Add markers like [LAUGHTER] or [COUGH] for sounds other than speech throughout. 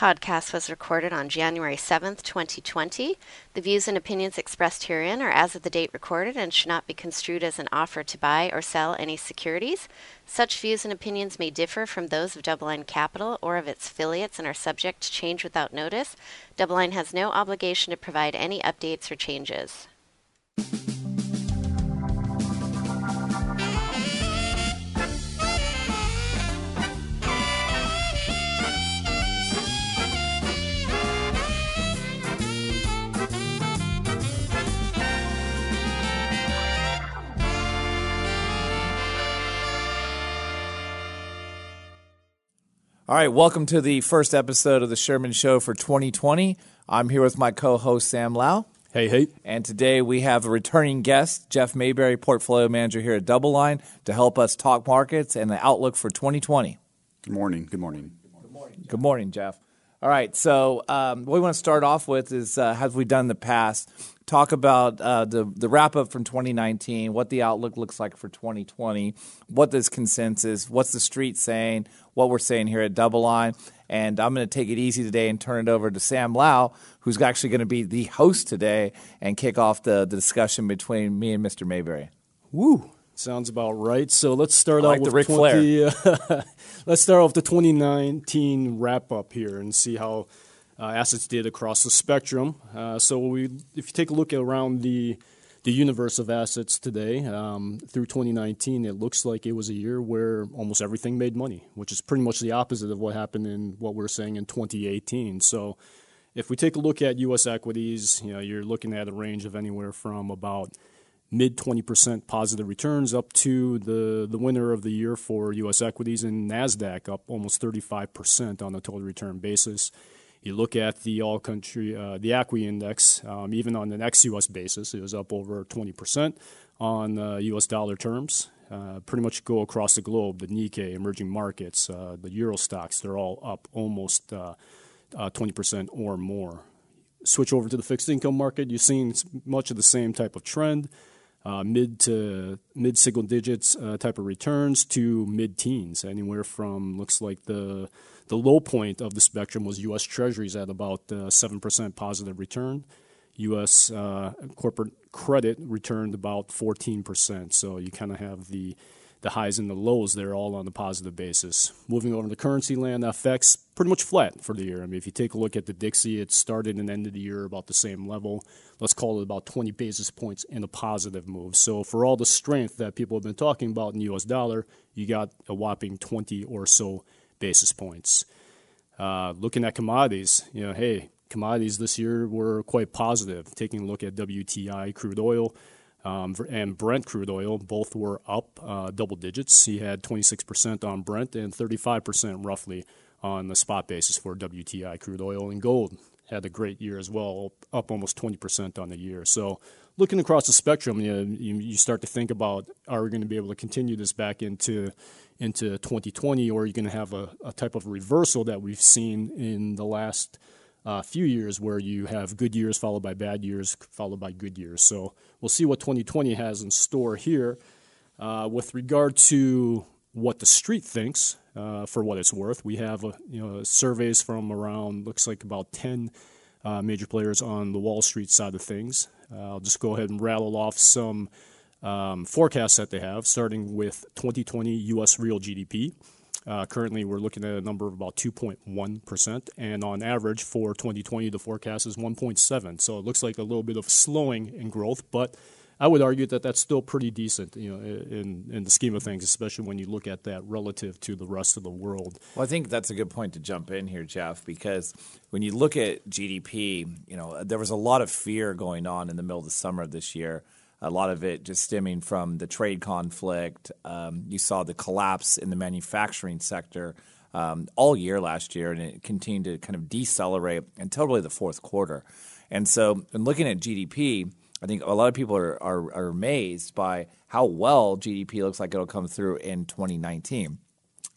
podcast was recorded on January 7th, 2020. The views and opinions expressed herein are as of the date recorded and should not be construed as an offer to buy or sell any securities. Such views and opinions may differ from those of DoubleLine Capital or of its affiliates and are subject to change without notice. DoubleLine has no obligation to provide any updates or changes. All right, welcome to the first episode of the Sherman Show for 2020. I'm here with my co-host Sam Lau. Hey, hey. And today we have a returning guest, Jeff Mayberry, portfolio manager here at DoubleLine, to help us talk markets and the outlook for 2020. Good morning. Good morning. Good morning, Good morning Jeff. All right, so um, what we want to start off with is, uh, have we done in the past? Talk about uh, the the wrap up from 2019, what the outlook looks like for 2020, what this consensus, what's the street saying, what we're saying here at DoubleLine. and I'm going to take it easy today and turn it over to Sam Lau, who's actually going to be the host today and kick off the, the discussion between me and Mr. Mayberry. Woo! Sounds about right. So let's start like out with 20, uh, [LAUGHS] let's start off the 2019 wrap up here and see how uh, assets did across the spectrum. Uh, so we, if you take a look around the the universe of assets today um, through 2019, it looks like it was a year where almost everything made money, which is pretty much the opposite of what happened in what we're saying in 2018. So if we take a look at U.S. equities, you know, you're looking at a range of anywhere from about mid 20% positive returns up to the, the winner of the year for U.S. equities and NASDAQ up almost 35% on a total return basis. You look at the all country, uh, the ACWI index, um, even on an ex US basis, it was up over 20% on uh, US dollar terms. Uh, pretty much go across the globe. The Nikkei, emerging markets, uh, the Euro Stoxx, they're all up almost 20% uh, uh, or more. Switch over to the fixed income market, you're seeing much of the same type of trend uh, mid to mid single digits uh, type of returns to mid teens, anywhere from looks like the the low point of the spectrum was U.S. Treasuries at about uh, seven percent positive return. U.S. Uh, corporate credit returned about fourteen percent. So you kind of have the the highs and the lows there all on the positive basis. Moving over to currency land, FX pretty much flat for the year. I mean, if you take a look at the DXY, it started and ended the year about the same level. Let's call it about 20 basis points in a positive move. So for all the strength that people have been talking about in the U.S. dollar, you got a whopping 20 or so basis points. Uh, looking at commodities, you know, hey, commodities this year were quite positive. Taking a look at WTI crude oil, um, and Brent crude oil both were up uh, double digits. He had 26% on Brent and 35% roughly on the spot basis for WTI crude oil. And gold had a great year as well, up almost 20% on the year. So looking across the spectrum, you, know, you, you start to think about are we going to be able to continue this back into into 2020, or you're you going to have a, a type of reversal that we've seen in the last – uh, few years where you have good years followed by bad years followed by good years. So we'll see what 2020 has in store here. Uh, with regard to what the street thinks, uh, for what it's worth, we have uh, you know surveys from around looks like about 10 uh, major players on the Wall Street side of things. Uh, I'll just go ahead and rattle off some um, forecasts that they have, starting with 2020 U.S. real GDP. Uh, currently, we're looking at a number of about 2.1%, and on average for 2020, the forecast is 1.7. So it looks like a little bit of slowing in growth, but I would argue that that's still pretty decent, you know, in in the scheme of things, especially when you look at that relative to the rest of the world. Well, I think that's a good point to jump in here, Jeff, because when you look at GDP, you know, there was a lot of fear going on in the middle of the summer of this year a lot of it just stemming from the trade conflict. Um, you saw the collapse in the manufacturing sector um, all year last year, and it continued to kind of decelerate until really the fourth quarter. And so, in looking at GDP, I think a lot of people are, are, are amazed by how well GDP looks like it'll come through in 2019.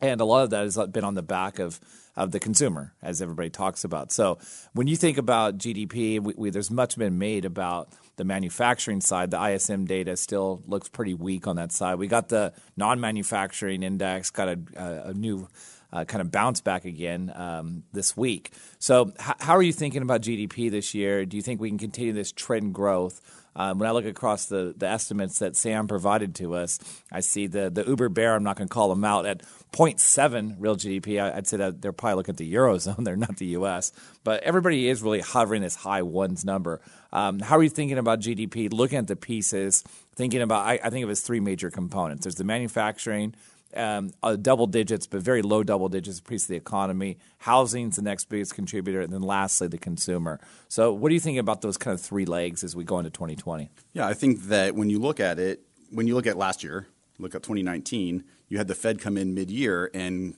And a lot of that has been on the back of of the consumer, as everybody talks about. So when you think about GDP, we, we, there's much been made about the manufacturing side, the ISM data still looks pretty weak on that side. We got the non-manufacturing index, got a, a new uh, kind of bounce back again um, this week. So, h- how are you thinking about GDP this year? Do you think we can continue this trend growth? Um, when I look across the, the estimates that Sam provided to us, I see the, the Uber bear, I'm not going to call them out, at 0.7 real GDP. I, would say that they're probably looking at the Eurozone, [LAUGHS] they're not the US. But everybody is really hovering this high ones number. Um, how are you thinking about GDP, looking at the pieces, thinking about, I, I think of it as three major components there's the manufacturing, um, uh, double digits, but very low double digits, piece of the economy. Housing's the next biggest contributor, and then lastly, the consumer. So, what do you think about those kind of three legs as we go into 2020? Yeah, I think that when you look at it, when you look at last year, look at 2019, you had the Fed come in mid-year and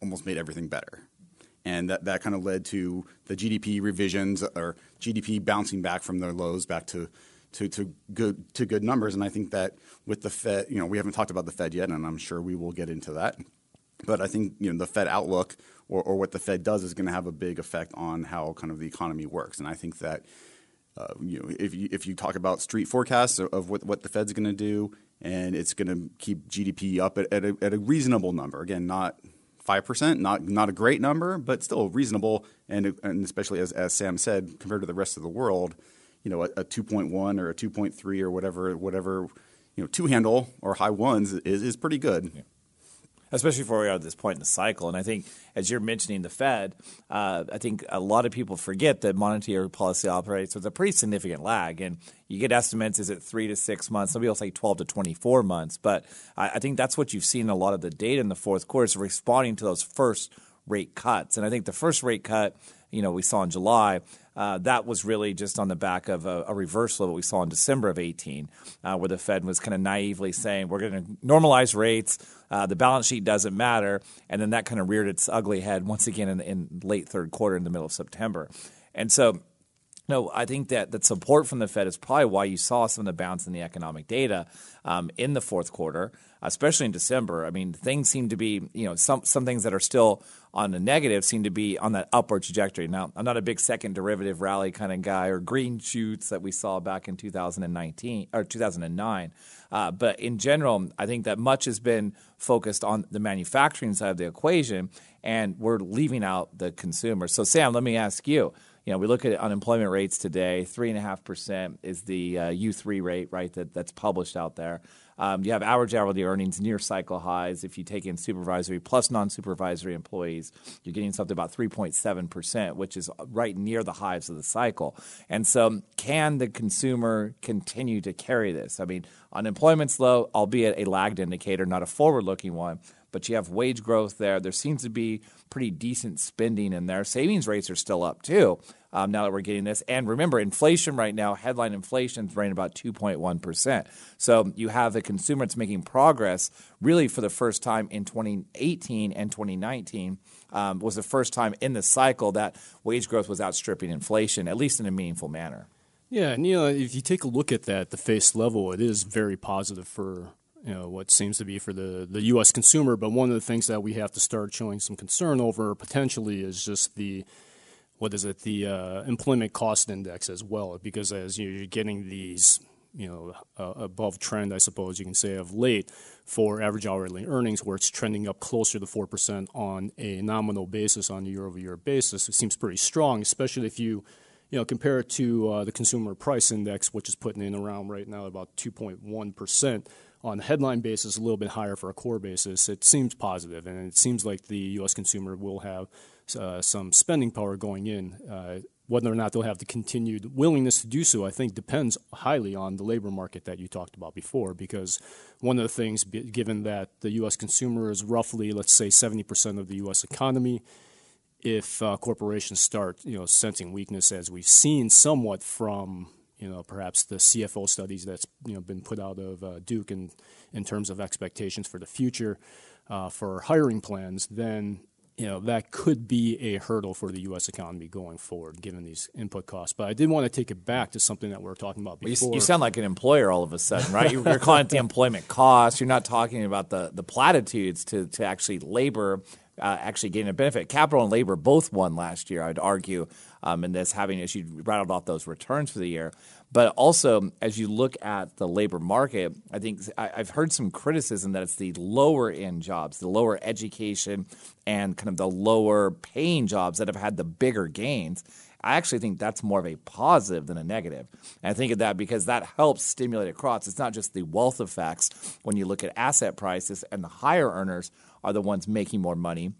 almost made everything better. And that, that kind of led to the GDP revisions or GDP bouncing back from their lows back to to, to good to good numbers. And I think that with the Fed, you know, we haven't talked about the Fed yet, and I'm sure we will get into that. But I think you know the Fed outlook or, or what the Fed does is going to have a big effect on how kind of the economy works. And I think that uh, you know if you if you talk about street forecasts of, what what the Fed's going to do, and it's going to keep GDP up at, at, a, at a reasonable number. Again, not five percent, not not a great number, but still reasonable. And and especially as as Sam said, compared to the rest of the world, you know, a, a 2.1 or a 2.3 or whatever, whatever, you know, two handle or high ones is, is pretty good. Yeah. Especially for we are at this point in the cycle. And I think, as you're mentioning the Fed, uh, I think a lot of people forget that monetary policy operates with a pretty significant lag. And you get estimates, is it three to six months? Some people say 12 to 24 months. But I, I think that's what you've seen a lot of the data in the fourth quarter is responding to those first rate cuts. And I think the first rate cut, you know, we saw in July – uh, that was really just on the back of a, a, reversal of what we saw in December of 18, uh, where the Fed was kind of naively saying, we're going to normalize rates, uh, the balance sheet doesn't matter. And then that kind of reared its ugly head once again in, in late third quarter in the middle of September. And so no, I think that that support from the Fed is probably why you saw some of the bounce in the economic data um, in the fourth quarter, especially in December. I mean, things seem to be, you know, some some things that are still on the negative seem to be on that upward trajectory. Now, I'm not a big second derivative rally kind of guy or green shoots that we saw back in 2019 or 2009. Uh, but in general, I think that much has been focused on the manufacturing side of the equation, and we're leaving out the consumer. So, Sam, let me ask you you know, we look at unemployment rates today. Three and a half percent is the uh, U three rate, right? That that's published out there. Um, you have average hourly earnings near cycle highs. If you take in supervisory plus non supervisory employees, you're getting something about 3.7%, which is right near the highs of the cycle. And so, can the consumer continue to carry this? I mean, unemployment's low, albeit a lagged indicator, not a forward looking one but you have wage growth there. There seems to be pretty decent spending in there. Savings rates are still up too. Um, now that we're getting this, and remember, inflation right now, headline inflation is running about 2.1 percent. So you have the consumer that's making progress. Really, for the first time in 2018 and 2019, um, was the first time in the cycle that wage growth was outstripping inflation, at least in a meaningful manner. Yeah, and you know, if you take a look at that, the face level, it is very positive for you know what seems to be for the, the U.S. consumer. But one of the things that we have to start showing some concern over potentially is just the what is it the uh, employment cost index as well, because as you're getting these you know uh, above trend, I suppose you can say of late for average hourly earnings, where it's trending up closer to four percent on a nominal basis on a year-over-year basis. It seems pretty strong, especially if you you know, compare it to uh, the consumer price index, which is putting in around right now about 2.1 percent on a headline basis, a little bit higher for a core basis, it seems positive, and it seems like the U.S. consumer will have uh, some spending power going in. Uh, whether or not they'll have the continued willingness to do so, I think, depends highly on the labor market that you talked about before. Because one of the things, given that the U.S. consumer is roughly, let's say, 70% of the U.S. economy, if uh, corporations start, you know, sensing weakness, as we've seen somewhat from you know, perhaps the CFO studies that's you know been put out of uh, Duke in in terms of expectations for the future uh, for hiring plans, then you know that could be a hurdle for the U.S. economy going forward, given these input costs. But I did want to take it back to something that we were talking about before. You, you sound like an employer all of a sudden, right? You're, you're calling it the employment cost. You're not talking about the the platitudes to to actually labor uh, actually getting a benefit. Capital and labor both won last year, I'd argue, um, in this having, as you rattled off those returns for the year. But also, as you look at the labor market, I think I, have heard some criticism that it's the lower end jobs, the lower education, and kind of the lower paying jobs that have had the bigger gains. I actually think that's more of a positive than a negative. And I think of that because that helps stimulate across. It's not just the wealth effects when you look at asset prices, and the higher earners are the ones making more money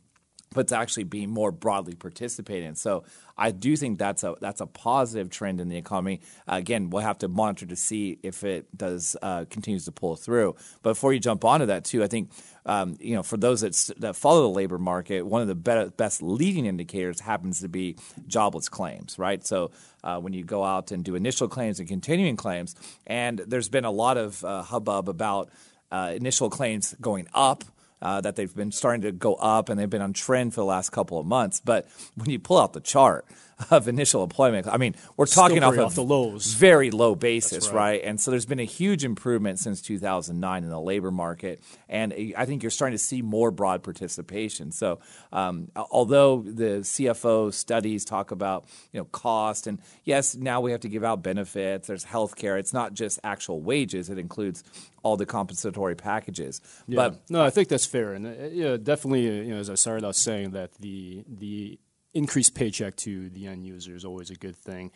but to actually be more broadly participating. So I do think that's a that's a positive trend in the economy. Uh, again, we'll have to monitor to see if it does uh, continues to pull through. But before you jump onto that too, I think um, you know, for those that, that follow the labor market, one of the best leading indicators happens to be jobless claims, right? So uh, when you go out and do initial claims and continuing claims, and there's been a lot of uh, hubbub about uh, initial claims going up. Uh, that they've been starting to go up and they've been on trend for the last couple of months. But when you pull out the chart, of initial employment. I mean, we're talking off, off, the lows, very low basis, right. right. And so there's been a huge improvement since 2009 in the labor market, and I think you're starting to see more broad participation. So, um, although the CFO studies talk about you know cost, and yes, now we have to give out benefits. There's health care. It's not just actual wages; it includes all the compensatory packages. Yeah. But no, I think that's fair, and uh, yeah, definitely. Uh, you know, as I started out saying that the the increased paycheck to the end user is always a good thing,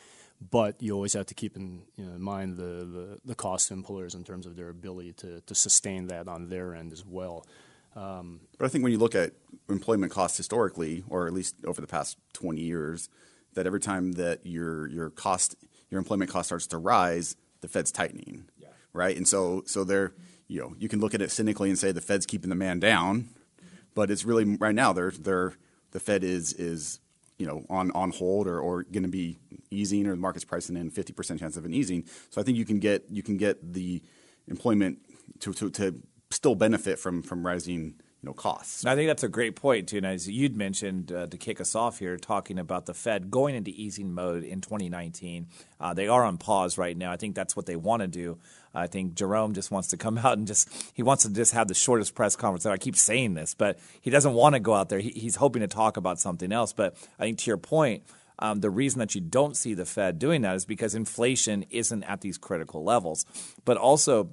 but you always have to keep in, you know, in mind the, the, the, cost employers in terms of their ability to, to sustain that on their end as well. Um, but I think when you look at employment costs historically, or at least over the past 20 years, that every time that your your cost your employment cost starts to rise, the Fed's tightening, yeah. right? And so so they're you know you can look at it cynically and say the Fed's keeping the man down, but it's really right now they're they're the Fed is is you know on on hold or, or going to be easing or the market's pricing in 50% chance of an easing. So I think you can get you can get the employment to, to, to still benefit from from rising you know costs. I think that's a great point too. And as you'd mentioned uh, to kick us off here, talking about the Fed going into easing mode in 2019, uh, they are on pause right now. I think that's what they want to do. I think Jerome just wants to come [LAUGHS] out and just he wants to just have the shortest press conference. I keep saying this, but he doesn't want to go out there. He, he's hoping to talk about something else. But I think to your point. Um, the reason that you don't see the Fed doing that is because inflation isn't at these critical levels. But also,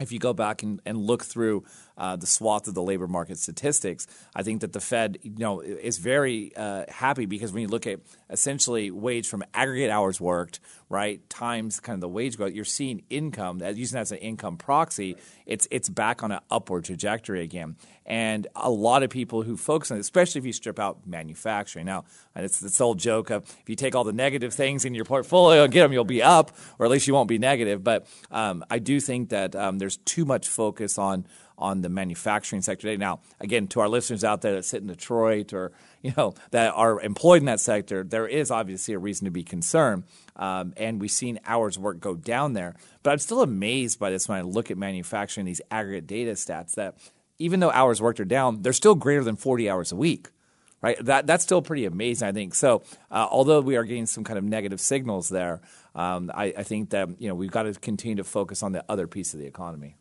if you go back and, and look through uh, the swath of the labor market statistics, I think that the Fed, you know, is very uh, happy because when you look at essentially wage from aggregate hours worked, right, times kind of the wage growth, you're seeing income using that as an income proxy. It's it's back on an upward trajectory again, and a lot of people who focus on it, especially if you strip out manufacturing. Now, it's this old joke of if you take all the negative things in your portfolio and get them, you'll be up, or at least you won't be negative. But um, I do think that um, there's too much focus on on the manufacturing sector today. Now, again, to our listeners out there that sit in Detroit or you know that are employed in that sector, there is obviously a reason to be concerned, um, and we've seen hours work go down there. But I'm still amazed by this when I look at manufacturing these aggregate data stats that even though hours worked are down, they're still greater than 40 hours a week. Right, that that's still pretty amazing, I think. So, uh, although we are getting some kind of negative signals there, um, I, I think that you know we've got to continue to focus on the other piece of the economy.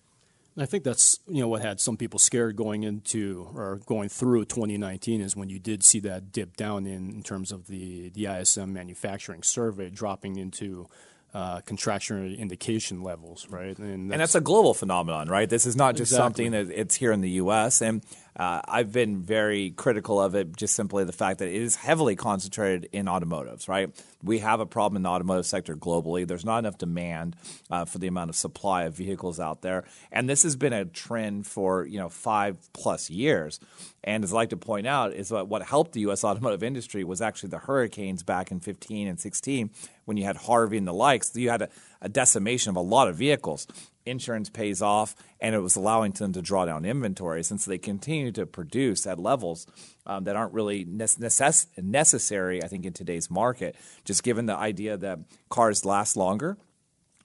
I think that's you know what had some people scared going into or going through 2019 is when you did see that dip down in, in terms of the the ISM manufacturing survey dropping into uh, contraction indication levels, right? And that's, and that's, a global phenomenon, right? This is not just exactly. something that it's here in the U.S. And uh, I've been very critical of it, just simply the fact that it is heavily concentrated in automotives, right? We have a problem in the automotive sector globally. There's not enough demand uh, for the amount of supply of vehicles out there, and this has been a trend for you know five plus years. And as I like to point out, is what, what helped the U.S. [LAUGHS] automotive industry was actually the hurricanes back in 15 and 16 when you had Harvey and the likes. You had a, a decimation of a lot of vehicles insurance pays off, and it was allowing them to draw down inventories. And so they continue to produce at levels um, that aren't really necess- necessary, I think, in today's market, just given the idea that cars last longer,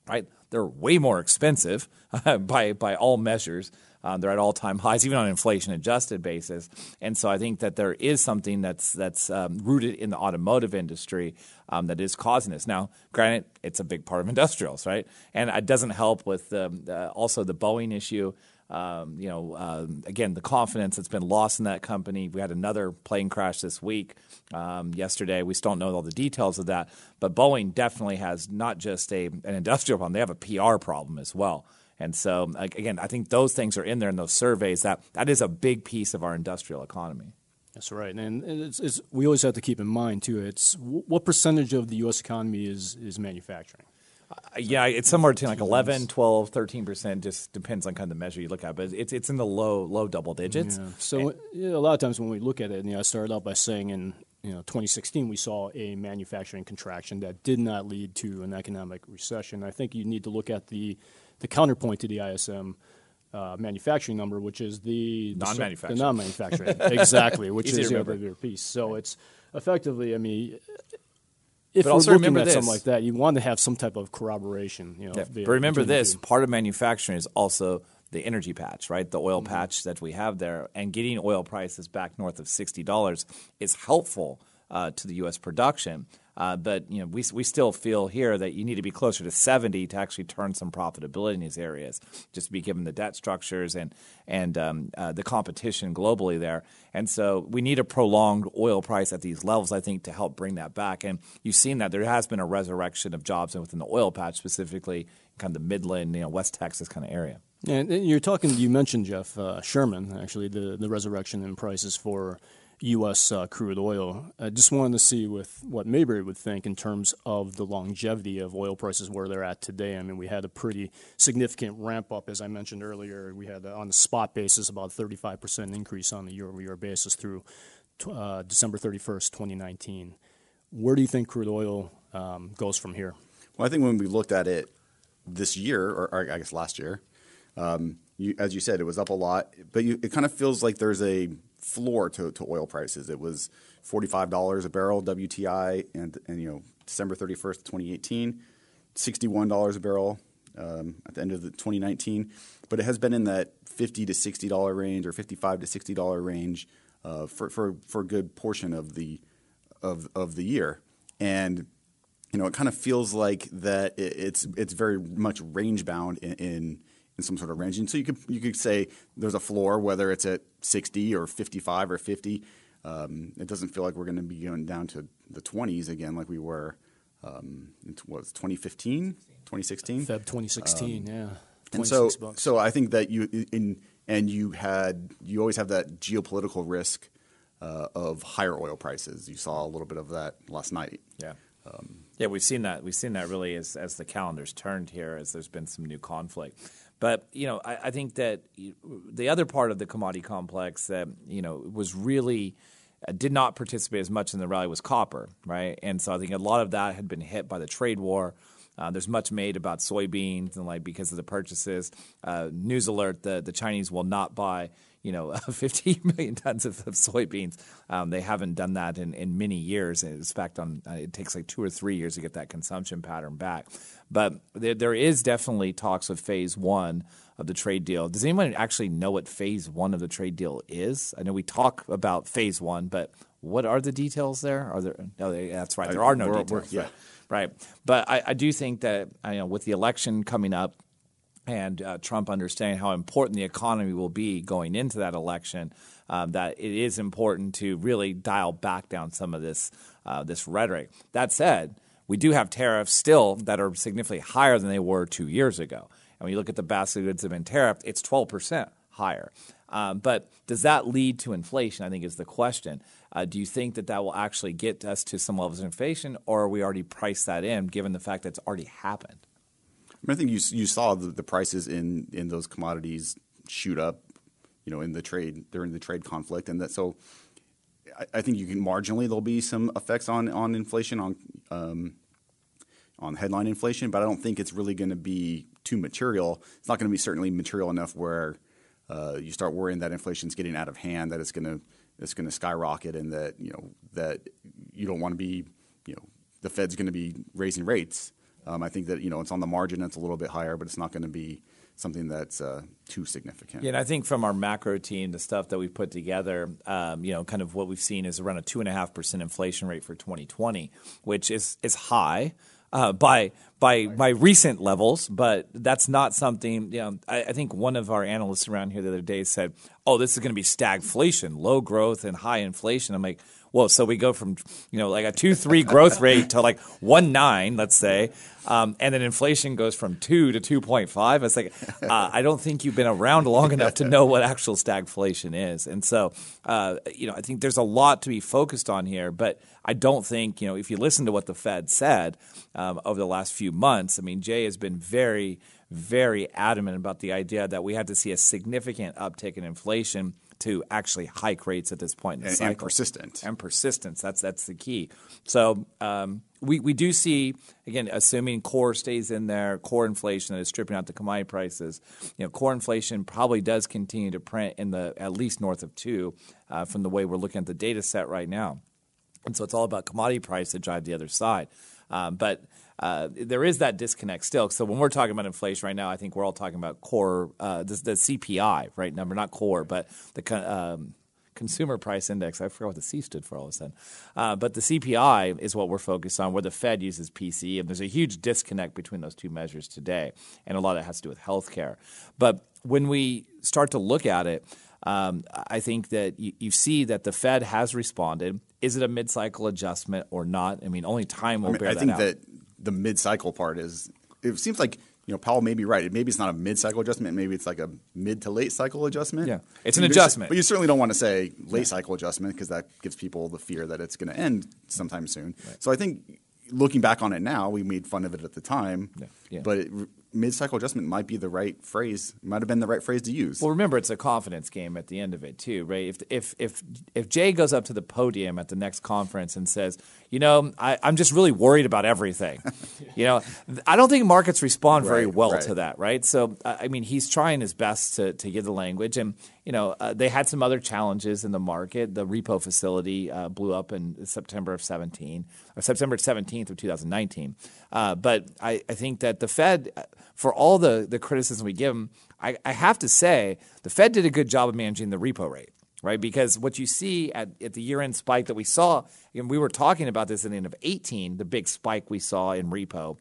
right? They're way more expensive [LAUGHS] by, by all measures. Um, they're at all time [LAUGHS] highs, even on an inflation adjusted basis. And so I think that there is something that's that's um, rooted in the automotive industry um, that is causing this. Now, granted, it's a big part of [LAUGHS] industrials, right? And it doesn't help with um, uh, also the Boeing issue. Um, you know, uh, again, the confidence that's been lost in that company. We had another plane crash this week, um, yesterday. We still don't know all the details of that, but Boeing definitely has not just a an industrial problem; they have a PR problem as well. And so, again, I think those things are in there in those surveys. That that is a big piece of our industrial economy. That's right, and it's, it's, we always have to keep in mind too. It's what percentage of the U.S. economy is is manufacturing. Uh, yeah, it's somewhere between like 11, 12, 13 percent. Just depends on kind of the measure you look at, but it's it's in the low low double digits. Yeah. So and, you know, a lot of times when we look at it, you know, I started out by saying in you know 2016 we saw a manufacturing contraction that did not lead to an economic recession. I think you need to look at the the counterpoint to the ISM. Uh, manufacturing number, which is the non-manufacturing, the non-manufacturing, exactly, which [LAUGHS] is the other piece. So right. it's effectively, I mean, if but we're looking at this. something like that, you want to have some type of corroboration. You know, yeah. But remember this: part of manufacturing is also the energy patch, right? The oil mm-hmm. patch that we have there, and getting oil prices back north of sixty dollars is helpful uh, to the U.S. production. Uh, but you know, we we still feel here that you need to be closer to 70 to actually turn some profitability in these areas, just to be given the debt structures and and um, uh, the competition globally there. And so we need a prolonged oil price at these levels, I think, to help bring that back. And you've seen that there has been a resurrection of jobs within the oil patch, specifically kind of the Midland, you know, West Texas kind of area. And you're talking. You mentioned Jeff uh, Sherman, actually, the the resurrection in prices for U.S. Uh, crude oil. I just wanted to see with what Mayberry would think in terms of the longevity of oil prices where they're at today. I mean, we had a pretty significant ramp up, as I mentioned earlier. We had uh, on the spot basis about 35% increase on a year-over-year basis through uh, December 31st, 2019. Where do you think crude oil um, goes from here? Well, I think when we looked at it this year, or, or I guess last year, um, you, as you said, it was up a lot, but you, it kind of feels like there's a floor to, to oil prices. It was $45 a barrel WTI and, and you know December 31st, 2018, $61 a barrel um, at the end of the 2019. But it has been in that 50 to $60 range or 55 to $60 range uh, for, for, for a good portion of the, of, of the year. And you know, it kind of feels like that it's it's very much range bound in, in in some sort of range. And so you could you could say there's a floor, whether it's at 60 or 55 or 50. Um, it doesn't feel like we're going to be going down to the 20s again, like we were. Um, it was 2015, 2016, Feb 2016, um, yeah. And so, bucks. so I think that you in and you had you always have that geopolitical risk uh, of higher oil prices. You saw a little bit of that last night. Yeah. Um, yeah, we've seen that. We've seen that really as as the calendars turned here, as there's been some new conflict. But you know, I, I think that the other part of the commodity complex that you know was really uh, did not participate as much in the rally was copper, right? And so I think a lot of that had been hit by the trade war. Uh, there's much made about soybeans and like because of the purchases. Uh, news alert: the the Chinese will not buy you know [LAUGHS] 50 million tons of, of soybeans. Um, they haven't done that in, in many years. In fact, on uh, it takes like two or three years to get that consumption pattern back. But there, there is definitely talks of phase one of the trade deal. Does anyone actually know what phase one of the trade deal is? I know we talk about phase one, but what are the details there? Are there? No, that's right. There are no details. Yeah. Right. But I, I do think that you know, with the election coming up, and uh, Trump understanding how important the economy will be going into that election, um, that it is important to really dial back down some of this uh, this rhetoric. That said, we do have tariffs still that are significantly higher than they were two years ago. And when you look at the basket of goods that have been tariffed, it's 12 percent higher. Um, but does that lead to inflation? I think is the question. Uh, do you think that that will actually get us to some levels of inflation, or are we already priced that in, given the fact that it's already happened? I think you you saw the, the prices in in those commodities shoot up, you know, in the trade during the trade conflict, and that so. I, I think you can marginally there'll be some effects on on inflation on um, on headline inflation, but I don't think it's really going to be too material. It's not going to be certainly material enough where uh, you start worrying that inflation's getting out of hand, that it's going to it's going to skyrocket, and that you know that you don't want to be you know the Fed's going to be raising rates. Um, I think that you know it's on the margin, it's a little bit higher, but it's not going to be something that's uh, too significant. Yeah, and I think from our macro team, the stuff that we've put together, um, you know, kind of what we've seen is around a two and a half percent inflation rate for 2020, which is is high. uh, by by by recent levels, but that's not something. You know, I, I, think one of our analysts around here the other day said, "Oh, this is going to be stagflation, low growth and high inflation." I'm like, well, so we go from you know like a two three growth rate to like one nine, let's say, um, and then inflation goes from two to two point five. It's like uh, I don't think you've been around long enough to know what actual stagflation is, and so uh, you know I think there's a lot to be focused on here, but I don't think you know if you listen to what the Fed said um, over the last few months. I mean, Jay has been very very adamant about the idea that we had to see a significant uptick in inflation to actually hike rates at this point in the and, cycle. And persistent. And persistence. That's that's the key. So um, we we do see again, assuming core stays in there, core inflation that is stripping out the commodity prices. You know, core inflation probably does continue to print in the at least north of two uh, from the way we're looking at the data set right now. And so it's all about commodity price to drive the other side. Um, but uh, there is that disconnect still. So when we're talking about inflation right now, I think we're all talking about core, uh, the, the, CPI, right number, not core, but the um, consumer price index. I forgot what the C stood for all of a sudden. Uh, but the CPI is what we're focused on, where the Fed uses PCE. And there's a huge disconnect between those two measures today. And a lot of it has to do with healthcare. But when we start to look at it, um, I think that you, you, see that the Fed has responded. Is it a mid-cycle adjustment or not? I mean, only time will I mean, bear I that think out. that the mid-cycle part is. It seems like you know Powell may be right. Maybe it's not a mid-cycle adjustment. Maybe it's like a mid to late cycle adjustment. Yeah, it's an adjustment. But you certainly don't want to say late cycle adjustment because that gives people the fear that it's going to end sometime soon. Right. So I think looking back on it now, we made fun of it at the time. Yeah. Yeah. But it, mid-cycle adjustment might be the right phrase. Might have been the right phrase to use. Well, remember, it's a confidence game at the end of it too, right? If if if if Jay goes up to the podium at the next conference and says, you know, I, am just really worried about everything, [LAUGHS] you know, I don't think markets respond very right, well right. to that, right? So, I mean, he's trying his best to to give the language, and you know, uh, they had some other challenges in the market. The repo facility uh, blew up in September of 17, or September 17th of 2019. Uh, but I, I think that the Fed for all the, the criticism we give them, I, I have to say the Fed did a good job of managing the repo rate right? Because what you see at, at the year end spike that we saw, and we were talking about this at the end of 18, the big spike we saw in repo,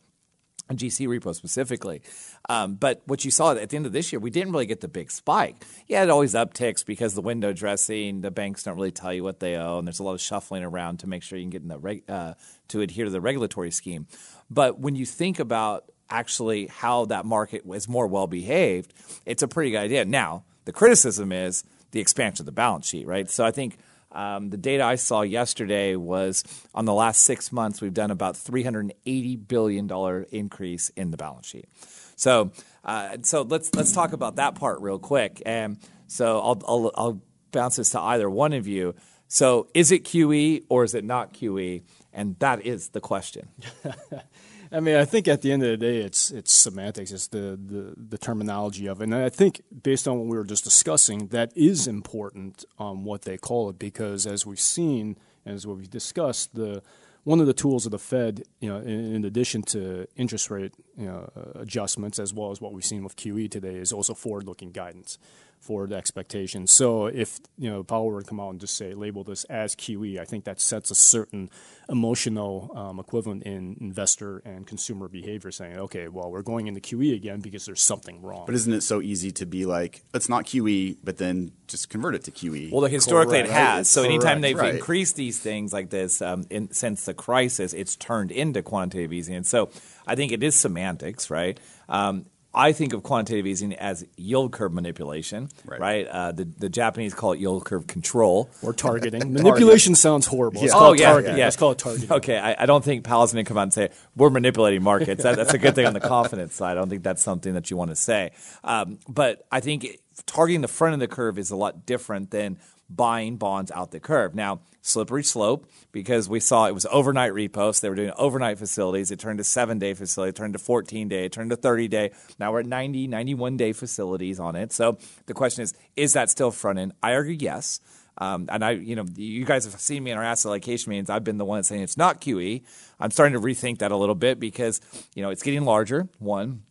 and GC repo specifically. Um, but what you saw at the end of this year, we didn't really get the big spike. Yeah, it always upticks because the window dressing, the banks don't really tell you what they owe, and there's a lot of shuffling around to make sure you can get in the reg- uh, to adhere to the regulatory scheme. But when you think about actually how that market was more well behaved, it's a pretty good idea. Now, the criticism is the expansion of the balance sheet, right? So I think um, the data I saw yesterday was on the last six months, we've done about $380 billion increase in the balance sheet. So, uh, so let's let's talk about that part real quick. And so I'll, I'll, I'll bounce this to either one of you. So, is it QE or is it not QE? And that is the question. [LAUGHS] I mean, I think at the end of the day, it's it's semantics. It's the, the, the terminology of it. And I think based on what we were just discussing, that is important on what they call it because as we've seen, as what we've discussed, the one of the tools of the Fed, you know, in, in addition to interest rate you know, adjustments, as well as what we've seen with QE today, is also forward-looking guidance forward expectations. So if you know Powell were to come out and just say label this as QE, I think that sets a certain emotional um, equivalent in investor and consumer behavior, saying, okay, well, we're going into QE again because there's something wrong. But isn't it so easy to be like, it's not QE, but then just convert it to QE? Well, historically Correct. it has. So Correct. anytime they've right. increased these things like this um, in, since the crisis, it's turned into quantitative easing. And so I think it is semantics, right? Um, I think of quantitative easing as yield curve manipulation, right? right? Uh, the, the Japanese call it yield curve control or targeting. [LAUGHS] Manipulation sounds horrible. Yeah. oh yeah, targeting. yeah. Let's call it targeting. Okay, I, I don't think Powell's going to come out and say we're manipulating markets. That, that's a good thing on the [LAUGHS] confidence side. I don't think that's something that you want to say. Um, but I think it, targeting the front of the curve is a lot different than buying bonds out the curve. Now, slippery slope because we saw it was overnight repos. They were doing overnight facilities. It turned to seven day facility, it turned to 14 day, it turned to 30 day. Now we're at 90, 91 day facilities on it. So the question is, is that still front end? I argue yes. Um, and I, you know, you guys have seen me in our asset allocation meetings. I've been the one saying it's not QE. I'm starting to rethink that a little bit because, you know, it's getting larger. One,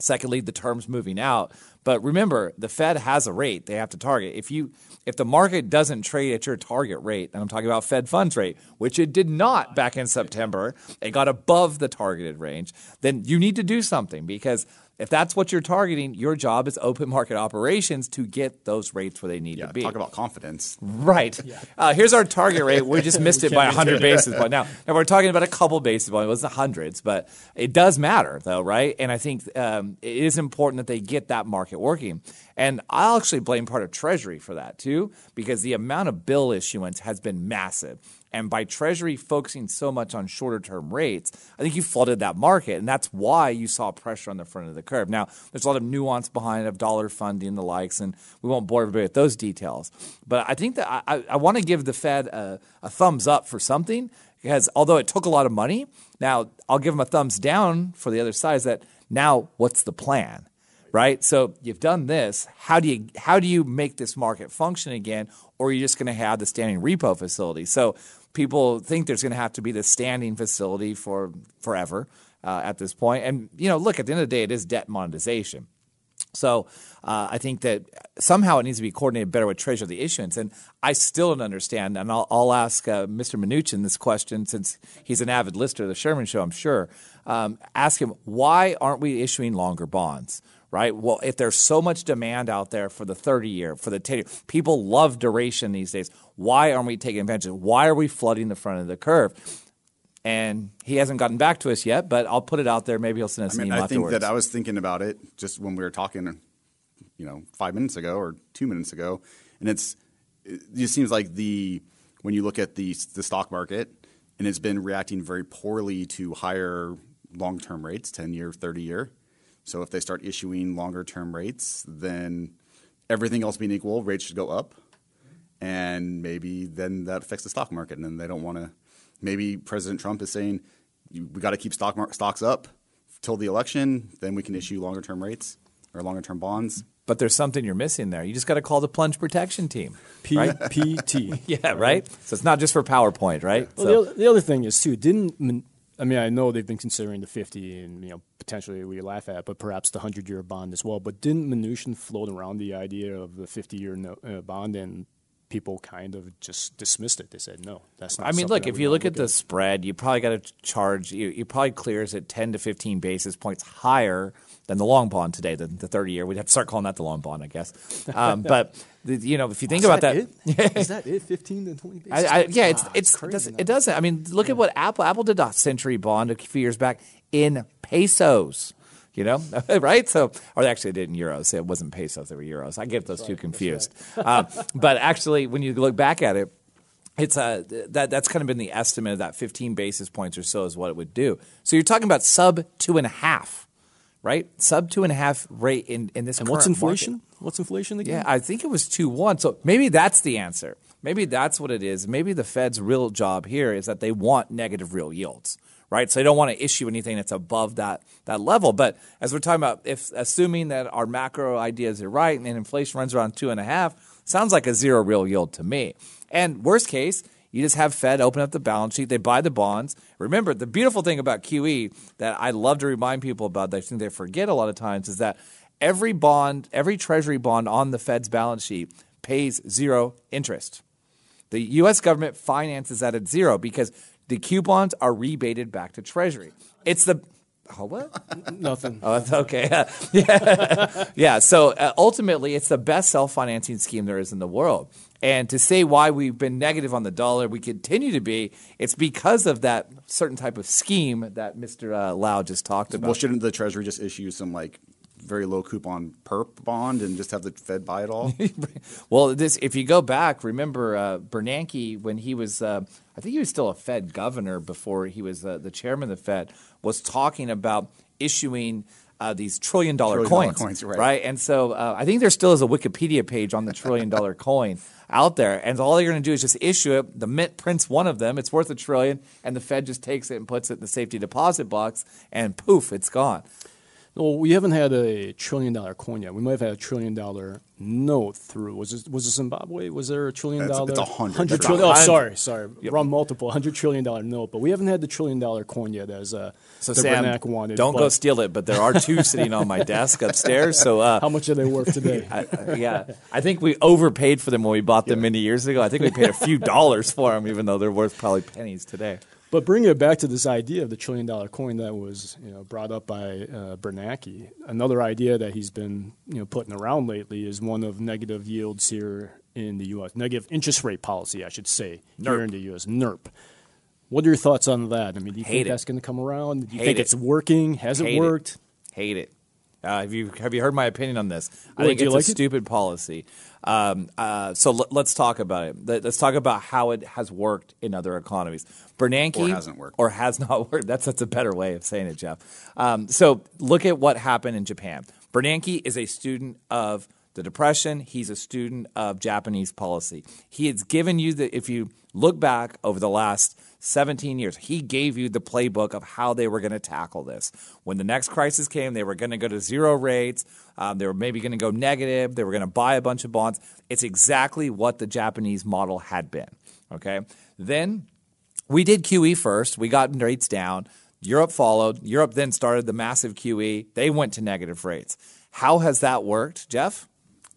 Secondly, the terms moving out. But remember, the Fed has a rate they have to target. If you if the market doesn't trade at your target rate, and I'm talking about Fed funds rate, which it did not back in September, it got above the targeted range, then you need to do something because if that's what you're targeting, your job is open market operations to get those rates where they need Yeah, to be. talk about confidence. Right. Uh, here's our target rate. We just [LAUGHS] missed it by 100 basis points. Now, now we're talking about a couple basis points. It wasn't hundreds, but it does matter, though, right? And I think um, it is important that they get that market working. And I'll actually blame part of Treasury for that, too, because the amount of bill issuance has been massive. And by Treasury focusing so much on shorter term rates, I think you flooded that market. And that's why you saw pressure on the front of the curve. Now, there's a lot of nuance behind it of dollar funding and the likes, and we won't bore everybody with those details. But I think that I, I, I want to give the Fed a, a thumbs up for something because although it took a lot of money, now I'll give them a thumbs down for the other side is that now what's the plan? right? So you've done this. How do you how do you make this market function again, or are you just going to have the standing repo facility? So people think there's going to have to be the standing facility for forever uh, at this point. And you know, look at the end of the day, it is debt monetization. So uh, I think that somehow it needs to be coordinated better with Treasury the issuance. And I still don't understand. And I'll, I'll ask uh, Mr. Mnuchin this question since he's an avid listener of the Sherman Show, I'm sure. Um, ask him why aren't we issuing longer bonds? Right. Well, if there's so much demand out there for the 30 year, for the 10 year, people love duration these days. Why aren't we taking advantage? Why are we flooding the front of the curve? And he hasn't gotten back to us yet, but I'll put it out there. Maybe he'll send us I an mean, email I think afterwards. that I was thinking about it just when we were talking, you know, five minutes ago or two minutes ago, and it's it just seems like the when you look at the the stock market and it's been reacting very poorly to higher long term rates, ten year, thirty year. So if they start issuing longer term rates, then everything else being equal, rates should go up, and maybe then that affects the stock market, and then they don't want to. Maybe President Trump is saying you, we got to keep stock mar- stocks up till the election, then we can issue longer term rates or longer term bonds. but there's something you're missing there. You just got to call the plunge protection team. right? PPT. [LAUGHS] Yeah, right. So it's not just for PowerPoint, right? Well, So- the, other, the other thing is too. Didn't Min- I mean I know they've been considering the fifty and you know potentially we laugh at, but perhaps the hundred year bond as well. But didn't Mnuchin float around the idea of the fifty year no, uh, bond and people kind of just dismissed it? They said no, that's not. I mean, look, if you wanna look at the spread, you probably got to charge. You, you probably clears at 10 to 15 basis points higher than the long bond today, the, the 30 year. We'd have to start calling that the long bond, I guess. Um, [LAUGHS] but the, you know, if you think Is about that that, it? [LAUGHS] Is that it? Fifteen to twenty basis I, I, yeah, it's Ah, it's crazy does, now. it doesn't. I mean, look at what Apple Apple did a century bond a few years back in pesos. You know, [LAUGHS] right? So, or actually, they did in euros. It wasn't pesos; they were euros. I get those two confused. Uh, [LAUGHS] but actually, when you look back at it, it's uh, that that's kind of been the estimate of that 15 basis points or so is what it would do. So you're talking about sub two and a half, right? Sub two and a half rate in in this. And what's current market. inflation? What's inflation again? Yeah, I think it was 2 1. So maybe that's the answer. Maybe that's what it is. Maybe the Fed's real job here is that they want negative real yields, right? So they don't want to issue anything that's above that, that level. But as we're talking about, if assuming that our macro ideas are right and inflation runs around two and a half, sounds like a zero real yield to me. And worst case, you just have Fed open up the balance sheet, they buy the bonds. Remember, the beautiful thing about QE that I love to remind people about that I think they forget a lot of times is that every bond, every treasury bond on the Fed's balance sheet pays zero interest. The U.S. government finances that at zero because the coupons are rebated back to Treasury. It's the oh what? Nothing. [LAUGHS] Oh, that's okay. yeah, [LAUGHS] yeah. So uh, ultimately, it's the best self-financing scheme there is in the world. And to say why we've been negative on the dollar, we continue to be. It's because of that certain type of scheme that Mr. Uh, Lau just talked about. Well, shouldn't the Treasury just issue some like very low coupon perp bond and just have the Fed buy it all? [LAUGHS] Well, this if you go back, remember uh, Bernanke when he was, uh, I think he was still a Fed governor before he was uh, the chairman of the Fed, was talking about issuing. Uh, these trillion dollar Trillion dollar coins, coins, right. And so uh, I think there still is a Wikipedia page on the trillion [LAUGHS] dollar coin out there, and all you're going to do is just issue it. The Mint prints one of them; it's worth a trillion, and the Fed just takes it and puts it in the safety deposit box, and poof, it's gone. Well, we haven't had a trillion dollar coin yet. We might have had a trillion dollar note through. Was it was it Zimbabwe? Was there a trillion It's- dollar? it's a hundred. That's a trillion. Oh, hundred. sorry, sorry. Wrong multiple. Hundred trillion dollar note, but we haven't had the trillion dollar coin yet, as uh, So the Sam, Bernanke wanted. don't go steal it. But there are two [LAUGHS] sitting on my desk upstairs. So uh, How much are they worth today? [LAUGHS] I, I- yeah, I think we overpaid for them when we bought them many years ago. I think we paid a few dollars for them, even though they're worth probably pennies today. But bringing it back to this idea of the trillion dollar coin that was you know, brought up by uh, Bernanke, another idea that he's been you know, putting around lately is one of negative yields here in the U.S., negative interest rate policy, I should say, here in the U.S., NIRP. What are your thoughts on that? I mean, do you Hate think it. that's going to come around? Do you Hate think it. it's working? Has Hate it it. worked? Hate it. Uh, have you have you heard my opinion on this? I Well, think it's like a it? stupid policy. Um, uh, so let, us talk about it. Let- Let's talk about how it has worked in other economies. Bernanke Or hasn't worked. or has [LAUGHS] not worked. That's that's a better way of saying it, Jeff. Um, so look at what happened in Japan. Bernanke is a student of the Depression. He's a student of Japanese policy. He has given you the. If you look back over the last 17 years, he gave you the playbook of how they were going to tackle this. When the next crisis came, they were going to go to zero rates. Um, they were maybe going to go negative. They were going to buy a bunch of bonds. It's exactly what the Japanese model had been. Okay. Then we did QE first. We got rates down. Europe followed. Europe then started the massive QE. They went to negative rates. How has that worked, Jeff?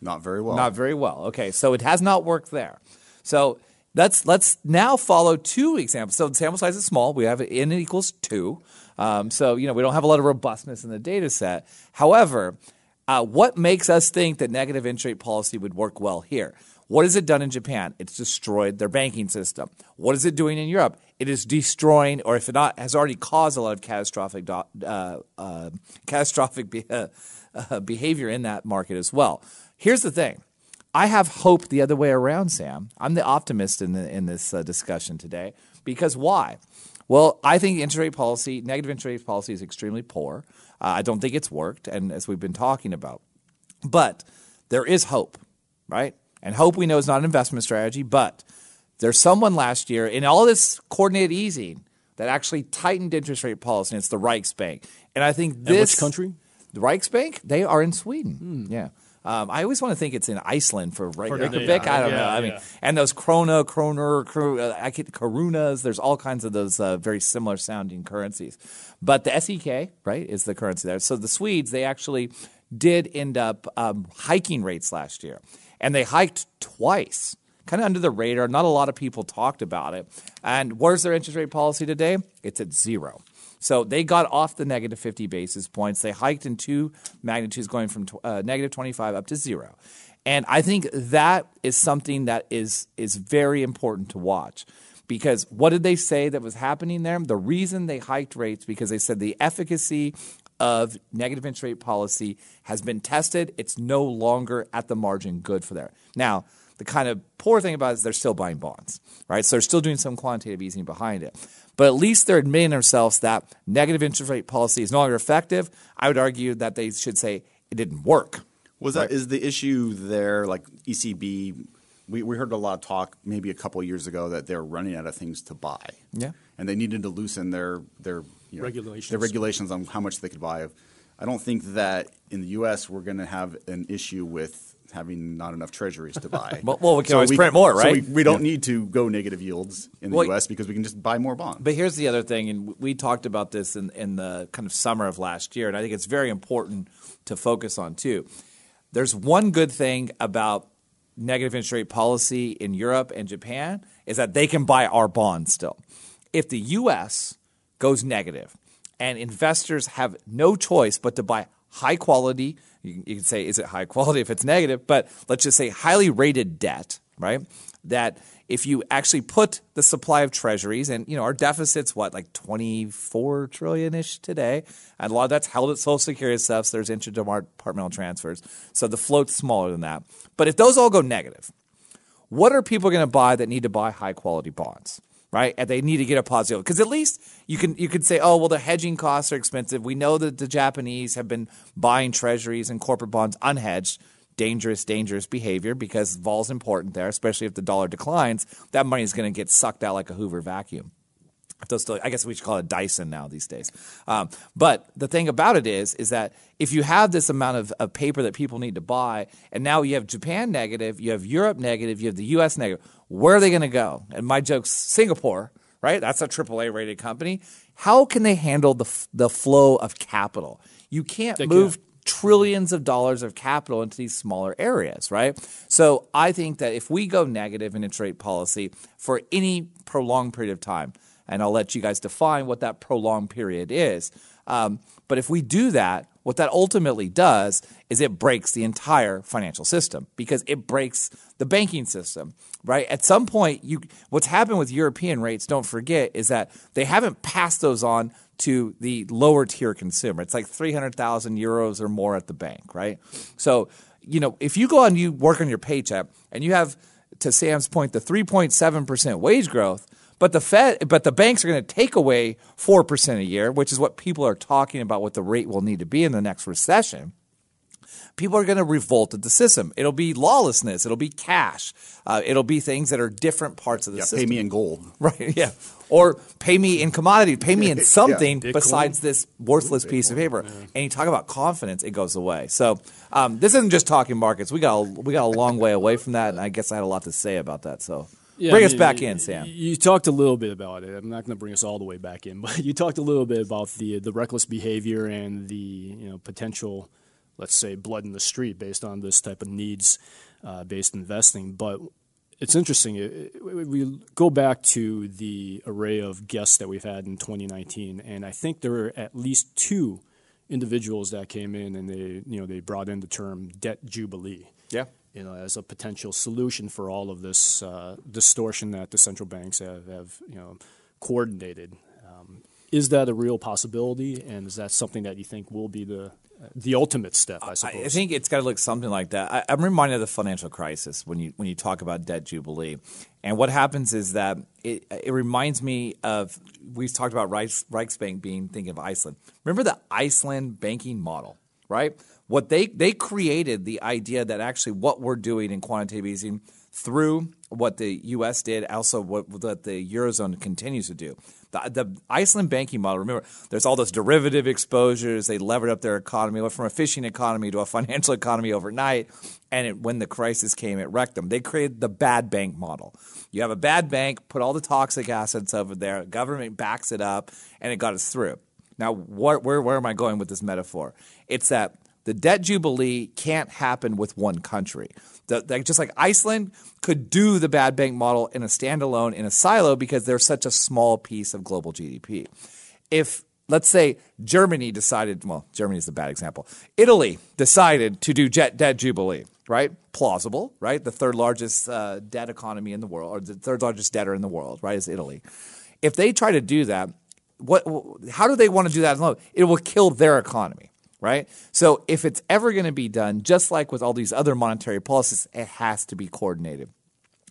Not very well. Not very well. Okay, so it has not worked there. So let's let's now follow two examples. So the sample size is small. We have n equals two. Um, so you know we don't have a lot of robustness in the data set. However, uh, what makes us think that negative interest rate policy would work well here? What has it done in Japan? It's destroyed their banking system. What is it doing in Europe? It is destroying, or if it not, has already caused a lot of catastrophic, uh, uh, [LAUGHS] catastrophic be- [LAUGHS] uh, behavior in that market as well. Here's the thing: I have hope the other way around, Sam. I'm the optimist in the, in this uh, discussion today because why? Well, I think interest rate policy, negative interest rate policy, is extremely poor. Uh, I don't think it's worked, and as we've been talking about, but there is hope, right? And hope we know is not an investment strategy, but there's someone last year in all this coordinated easing that actually tightened interest rate policy, and it's the Riksbank. And I think And this which country? the Riksbank, they are in Sweden. Yeah. Um, I always want to think it's in Iceland for For the- Reykjavik. I don't yeah, know. I mean, yeah. and those krona, kroner, kro- uh, I korunas. There's all kinds of those uh, very similar sounding currencies. But the SEK, right, is the currency there. So the Swedes, they actually did end up um, hiking rates last year, and they hiked twice. Kind of under the radar. Not a lot of people talked about it. And where's their interest rate policy today? It's at zero. So they got off the negative 50 basis points. They hiked in two magnitudes, going from uh, negative 25 up to zero. And I think that is something that is is very important to watch. Because what did they say that was happening there? The reason they hiked rates because they said the efficacy of negative interest rate policy has been tested. It's no longer at the margin good for there. Now, the kind of poor thing about it is they're still buying bonds, right? So they're still doing some quantitative easing behind it. But at least they're admitting themselves that negative interest rate policy is no longer effective. I would argue that they should say it didn't work. Was that is the issue there? Like ECB, we, we heard a lot of talk maybe a couple of years ago that they're running out of things to buy. Yeah. and they needed to loosen their their you know, Regulations. their regulations on how much they could buy. I don't think that in the U.S. we're going to have an issue with having not enough treasuries to buy. [LAUGHS] Well- well, we can always print more, so right? we, we don't need to go negative yields in the Well, U.S. because we can just buy more bonds. But here's the other thing, and we talked about this in, in the kind of summer of last year, and I think it's very important to focus on too. There's one good thing about negative interest rate policy in Europe and Japan is that they can buy our bonds still. If the U.S. goes negative and investors have no choice but to buy high quality, you, you can say, is it high quality if it's negative? But let's just say highly rated debt, right? That if you actually put the supply of treasuries and you know our deficit's what like 24 trillion ish today and a lot of that's held at social security stuff so there's interdepartmental transfers so the float's smaller than that but if those all go negative what are people going to buy that need to buy high quality bonds right? And they need to get a positive. Because at least you can you could say oh well the hedging costs are expensive. We know that the japanese have been buying treasuries and corporate bonds unhedged. Dangerous dangerous behavior because vol's important there especially if the dollar declines. That money is going to get sucked out like a hoover vacuum Still, I guess we should call it Dyson now these days. Um, but the thing about it is, is that if you have this amount of, of paper that people need to buy, and now you have Japan negative, you have Europe negative, you have the U.S. negative, where are they going to go? And my joke's Singapore, right? That's a AAA rated company. How can they handle the the flow of capital? You can't They move can't. trillions of dollars of capital into these smaller areas, right? So I think that if we go negative in interest rate policy for any prolonged period of time, and I'll let you guys define what that prolonged period is. Um, but if we do that, what that ultimately does is it breaks the entire financial system because it breaks the banking system, right? At some point, you what's happened with European rates, don't forget, is that they haven't passed those on to the lower tier consumer. It's like 300,000 euros or more at the bank, right? So, you know, if you go and you work on your paycheck and you have, to Sam's point, the 3.7% wage growth, but the Fed, but the banks are going to take away 4% a year, which is what people are talking about what the rate will need to be in the next recession people are going to revolt at the system. It'll be lawlessness. It'll be cash. Uh, it'll be things that are different parts of the Yeah, system. pay me in gold. [LAUGHS] Right. Yeah. Or pay me in commodity. Pay me in [LAUGHS] something Bitcoin. besides this worthless piece of paper. And you talk about confidence, it goes away. So um, this isn't just talking markets. We got a, we got a long way away from that, and I guess I had a lot to say about that. So Yeah, bring I us back in, Sam. You talked a little bit about it. I'm not going to bring us all the way back in, [LAUGHS] but you talked a little bit about the the reckless behavior and the you know potential, let's say, blood in the street based on this type of needs uh, based investing. But it's interesting. It- it- We go back to the array of guests that we've had in 2019, and I think there were at least two individuals that came in and they you know they brought in the term debt jubilee Yeah. You know, as a potential solution for all of this uh, distortion that the central banks have, have you know, coordinated. Um, is that a real possibility, and is that something that you think will be the the ultimate step? I suppose. I think it's got to look something like that. I, I'm reminded of the financial crisis when you when you talk about debt jubilee, and what happens is that it, it reminds me of we talked about Reichs, Riksbank being thinking of Iceland. Remember the Iceland banking model, right? What they they created the idea that actually what we're doing in quantitative easing through what the U.S. did, also what, what the eurozone continues to do. The, the Iceland banking model. Remember, there's all those derivative exposures. They levered up their economy, went from a fishing economy to a financial economy overnight. And it, when the crisis came, it wrecked them. They created the bad bank model. You have a bad bank, put all the toxic assets over there. Government backs it up, and it got us through. Now, where where am I going with this metaphor? It's that the debt jubilee can't happen with one country. The, like, just like Iceland could do the bad bank model in a standalone, in a silo, because they're such a small piece of global GDP. If, let's say, Germany decided, well, Germany is the bad example, Italy decided to do jet debt jubilee, right? Plausible, right? The third largest uh, debt economy in the world, or the third largest debtor in the world, right, is Italy. If they try to do that, what, how do they want to do that alone? It will kill their economy right? So if it's ever going to be done, just like with all these other monetary policies, it has to be coordinated.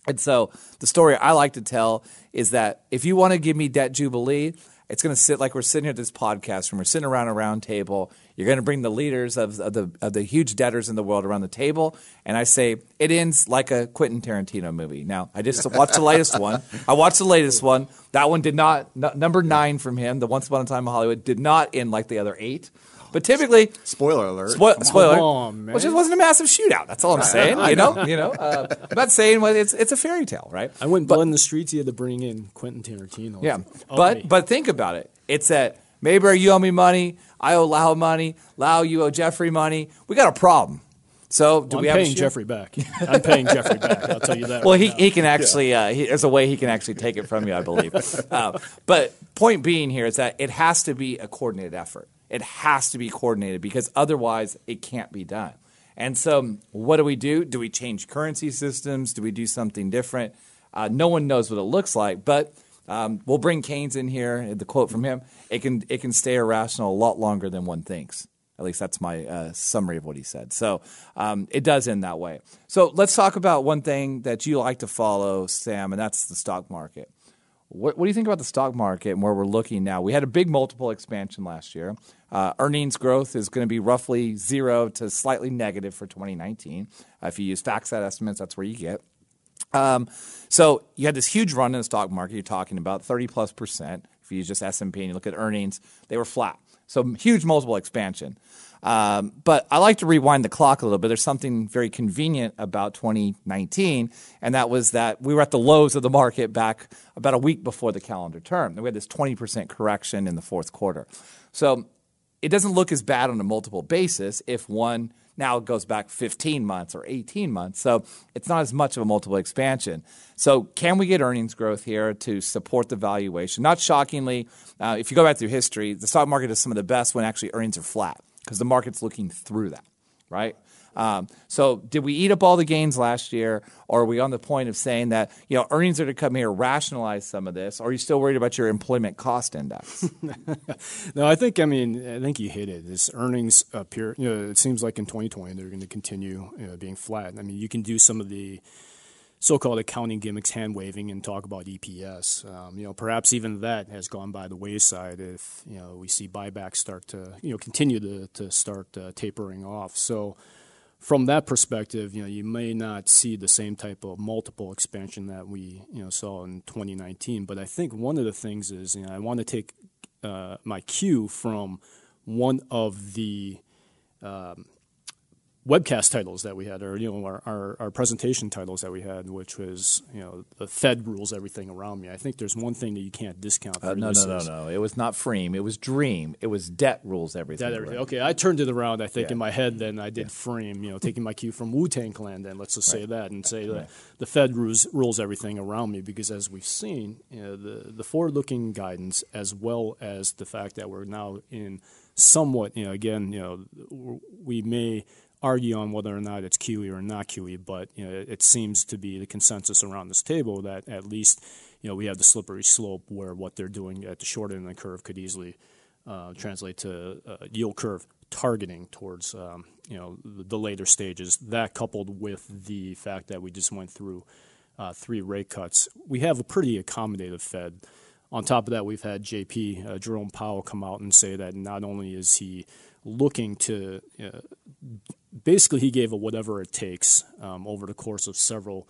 And so the story I like to tell is that if you want to give me debt jubilee, it's going to sit like we're sitting here at this podcast room. We're sitting around a round table. You're going to bring the leaders of, of the of the huge debtors in the world around the table, and I say it ends like a Quentin Tarantino movie. Now I just watched the latest one. I watched the latest one. That one did not n- number nine from him. The Once Upon a Time in Hollywood did not end like the other eight. But typically, Spoiler alert. Spoil, spoiler. Come on, man. Well, it just wasn't a massive shootout. That's all I'm saying. You know, you know. Uh, I'm not saying well, it's it's a fairy tale, right? I went blood in the streets. You had to bring in Quentin Tarantino. Yeah, but me. but think about it. It's that Mayberry, you owe me money. I owe Lau money. Lau, you owe Jeffrey money. We got a problem. So do Well, we I'm have a paying Jeffrey back. I'm paying Jeffrey back. I'll tell you that. Well, right he, now. he can actually, uh, he, there's a way he can actually take it from you, I believe. [LAUGHS] uh, but point being here is that it has to be a coordinated effort. It has to be coordinated because otherwise it can't be done. And so, what do we do? Do we change currency systems? Do we do something different? Uh, no one knows what it looks like, but um, we'll bring Keynes in here. The quote from him: "It can it can stay irrational a lot longer than one thinks." At least that's my uh, summary of what he said. So um, it does end that way. So let's talk about one thing that you like to follow, Sam, and that's the stock market. What, what do you think about the stock market and where we're looking now? We had a big multiple expansion last year. Uh, earnings growth is going to be roughly zero to slightly negative for 2019. Uh, if you use FactSet estimates, that's where you get. Um, so you had this huge run in the stock market. You're talking about 30 plus percent. If you use just S&P and you look at earnings, they were flat. So huge multiple expansion. Um, but I like to rewind the clock a little bit. There's something very convenient about 2019, and that was that we were at the lows of the market back about a week before the calendar term. we had this 20% correction in the fourth quarter. So it doesn't look as bad on a multiple basis if one now goes back 15 months or 18 months. So it's not as much of a multiple expansion. So can we get earnings growth here to support the valuation? Not shockingly, uh, if you go back through history, the stock market is some of the best when actually earnings are flat because the market's looking through that, right? Um, so did we eat up all the gains last year, or are we on the point of saying that you know earnings are to come here rationalize some of this? Or are you still worried about your employment cost index? [LAUGHS] no, I think I mean I think you hit it. This earnings appear. You know, it seems like in 2020 they're going to continue you know, being flat. I mean, you can do some of the so-called accounting gimmicks, hand waving, and talk about EPS. Um, you know, perhaps even that has gone by the wayside if you know we see buybacks start to you know continue to to start uh, tapering off. So from that perspective, you know, you may not see the same type of multiple expansion that we you know saw in 2019. But I think one of the things is you know I want to take uh, my cue from one of the um, webcast titles that we had, or you know, our, our, our, presentation titles that we had, which was you know, the Fed rules everything around me. I think there's one thing that you can't discount. Uh, no, no, no, no. It was not Freem. It was Dream. It was debt rules everything. Debt everything. Okay, I turned it around. I think yeah. in my head. Then I did yeah. Freem. You know, taking my cue from Wu Tang Clan. Then let's just right. say that and say right. that the Fed rules rules everything around me because as we've seen, you know, the the forward looking guidance as well as the fact that we're now in somewhat, you know, again, you know, we may argue on whether or not it's QE or not QE, but you know, it seems to be the consensus around this table that at least you know we have the slippery slope where what they're doing at the short end of the curve could easily uh, translate to uh, yield curve targeting towards um, you know the, the, later stages. That coupled with the fact that we just went through uh, three rate cuts, we have a pretty accommodative Fed. On top of that, we've had JP uh, Jerome Powell come out and say that not only is he looking to uh, basically he gave a whatever it takes um, over the course of several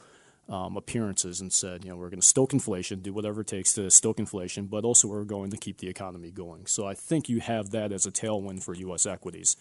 um, appearances and said, you know, we're going to stoke inflation, do whatever it takes to stoke inflation, but also we're going to keep the economy going. So I think you have that as a tailwind for U.S. equities.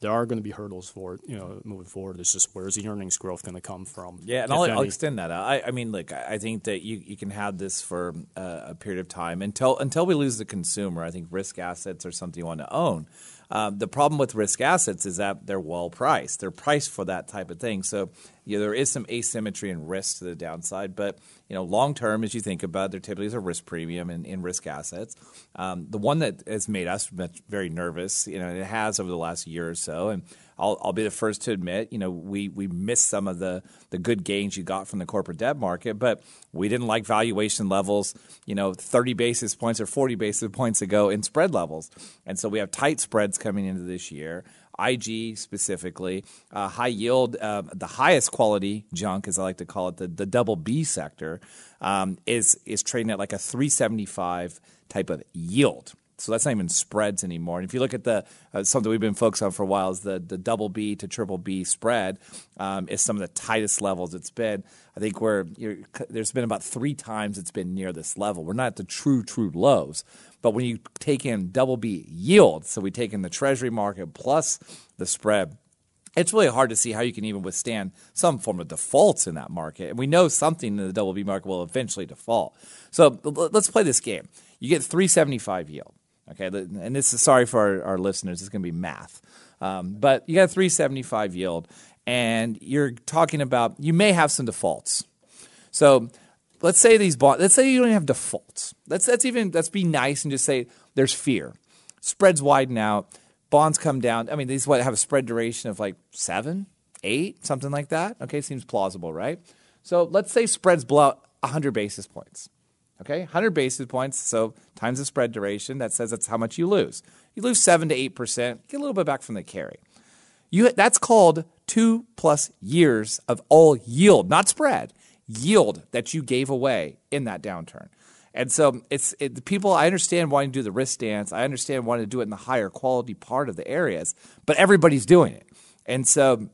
There are going to be hurdles for it, you know, moving forward. It's just where's the earnings growth going to come from? Yeah, and I'll, I'll, extend that. I, I mean, look, I think that you, you can have this for uh, a period of time until until we lose the consumer. I think risk assets are something you want to own. Um, the problem with risk assets is that they're well priced. They're priced for that type of thing. So you know, there is some asymmetry and risk to the downside. But you know, long term, as you think about, it, there typically is a risk premium in, in risk assets. Um, the one that has made us very nervous, you know, it has over the last year or so, and I'll, I'll be the first to admit, you know, we, we missed some of the, the good gains you got from the corporate debt market, but we didn't like valuation levels, you know, 30 basis points or 40 basis points ago in spread levels. And so we have tight spreads coming into this year. IG specifically, uh, high yield, uh, the highest quality junk, as I like to call it, the, the double B sector, um, is is trading at like a 375 type of yield. So that's not even spreads anymore. And if you look at the uh, something we've been focused on for a while is the the double B to triple B spread um, is some of the tightest levels it's been. I think where there's been about three times it's been near this level. We're not at the true true lows, but when you take in double B yield, so we take in the Treasury market plus the spread it's really hard to see how you can even withstand some form of defaults in that market. And we know something in the double B market will eventually default. So let's play this game. You get 375 yield. Okay, and this is sorry for our, our listeners. It's going to be math, um, but you got a 375 yield, and you're talking about you may have some defaults. So let's say these bonds. Let's say you don't have defaults. Let's let's even let's be nice and just say there's fear. Spreads widen out. Bonds come down. I mean, these what have a spread duration of like seven, eight, something like that. Okay, seems plausible, right? So let's say spreads blow out 100 basis points. Okay, 100 basis points, so times the spread duration, that says that's how much you lose. You lose 7 to 8%, get a little bit back from the carry. You, that's called two plus years of all yield, not spread, yield that you gave away in that downturn. And so it's it, the people. I understand wanting to do the risk dance. I understand wanting to do it in the higher quality part of the areas, but everybody's doing it. And so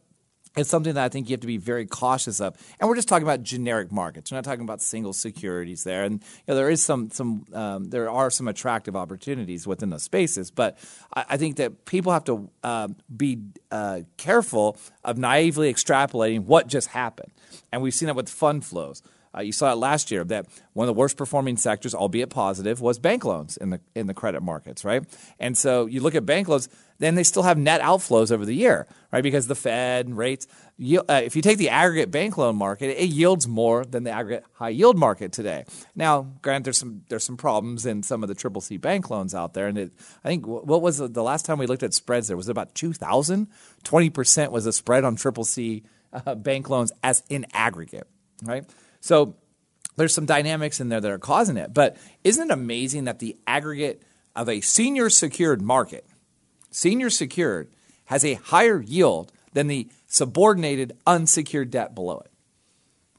it's something that I think you have to be very cautious of. And we're just talking about generic markets. We're not talking about single securities there. And you know, there is some some um, there are some attractive opportunities within those spaces. But I, I think that people have to uh, be uh, careful of naively extrapolating what just happened. And we've seen that with fund flows. Uh, you saw it last year that one of the worst performing sectors, albeit positive, was bank loans in the in the credit markets, right? And so you look at bank loans, then they still have net outflows over the year, right? Because the Fed rates. Uh, if you take the aggregate bank loan market, it yields more than the aggregate high yield market today. Now, granted, there's some there's some problems in some of the triple C bank loans out there, and it, I think what was the, last time we looked at spreads there was about 2,000. 20 percent was the spread on triple C uh, bank loans as in aggregate, right? So there's some dynamics in there that are causing it. But isn't it amazing that the aggregate of a senior secured market, senior secured, has a higher yield than the subordinated unsecured debt below it?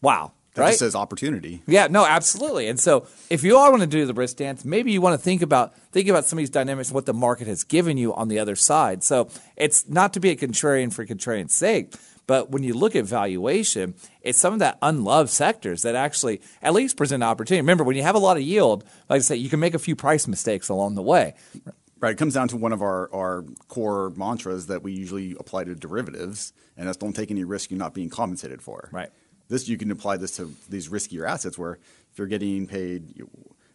Wow. That right? just says opportunity. Yeah, no, absolutely. And so, if you all want to do the risk dance, maybe you want to think about think about some of these dynamics, what the market has given you on the other side. So, it's not to be a contrarian for contrarian's sake, but when you look at valuation, it's some of that unloved sectors that actually at least present opportunity. Remember, when you have a lot of yield, like I say, you can make a few price mistakes along the way. Right. It comes down to one of our, our core mantras that we usually apply to derivatives, and that's don't take any risk you're not being compensated for. Right. This you can apply this to these riskier assets where if you're getting paid you,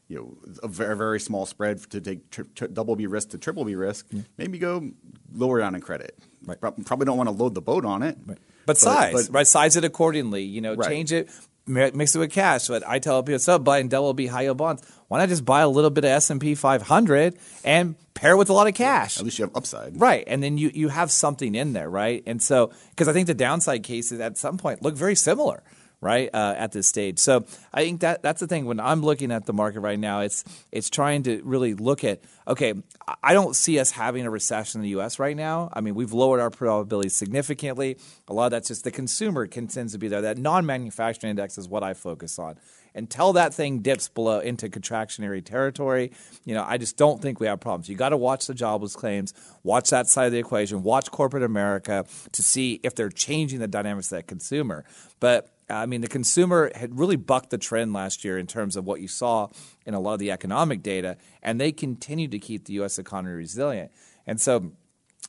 you know a very, very small spread to take tri- tri- double B risk to triple B risk, mm-hmm. maybe go lower down in credit. Right. Probably don't want to load the boat on it. Right. But, but size, but, right? Size it accordingly. You know, right. change it, mix it with cash. But I tell people, so buying double B high yield bonds. Why not just buy a little bit of S and P 500 and pair it with a lot of cash? At least you have upside, right? And then you you have something in there, right? And so because I think the downside cases at some point look very similar right uh, at this stage. So I think that that's the thing when I'm looking at the market right now. It's it's trying to really look at okay. I don't see us having a recession in the U.S. right now. I mean, we've lowered our probability significantly. A lot of that's just the consumer tends to be there. That non-manufacturing index is what I focus on. Until that thing dips below into contractionary territory, you know, I just don't think we have problems. You got to watch the jobless claims, watch that side of the equation, watch corporate America to see if they're changing the dynamics of that consumer. But I mean, the consumer had really bucked the trend last year in terms of what you saw in a lot of the economic data, and they continued to keep the U.S. economy resilient. And so,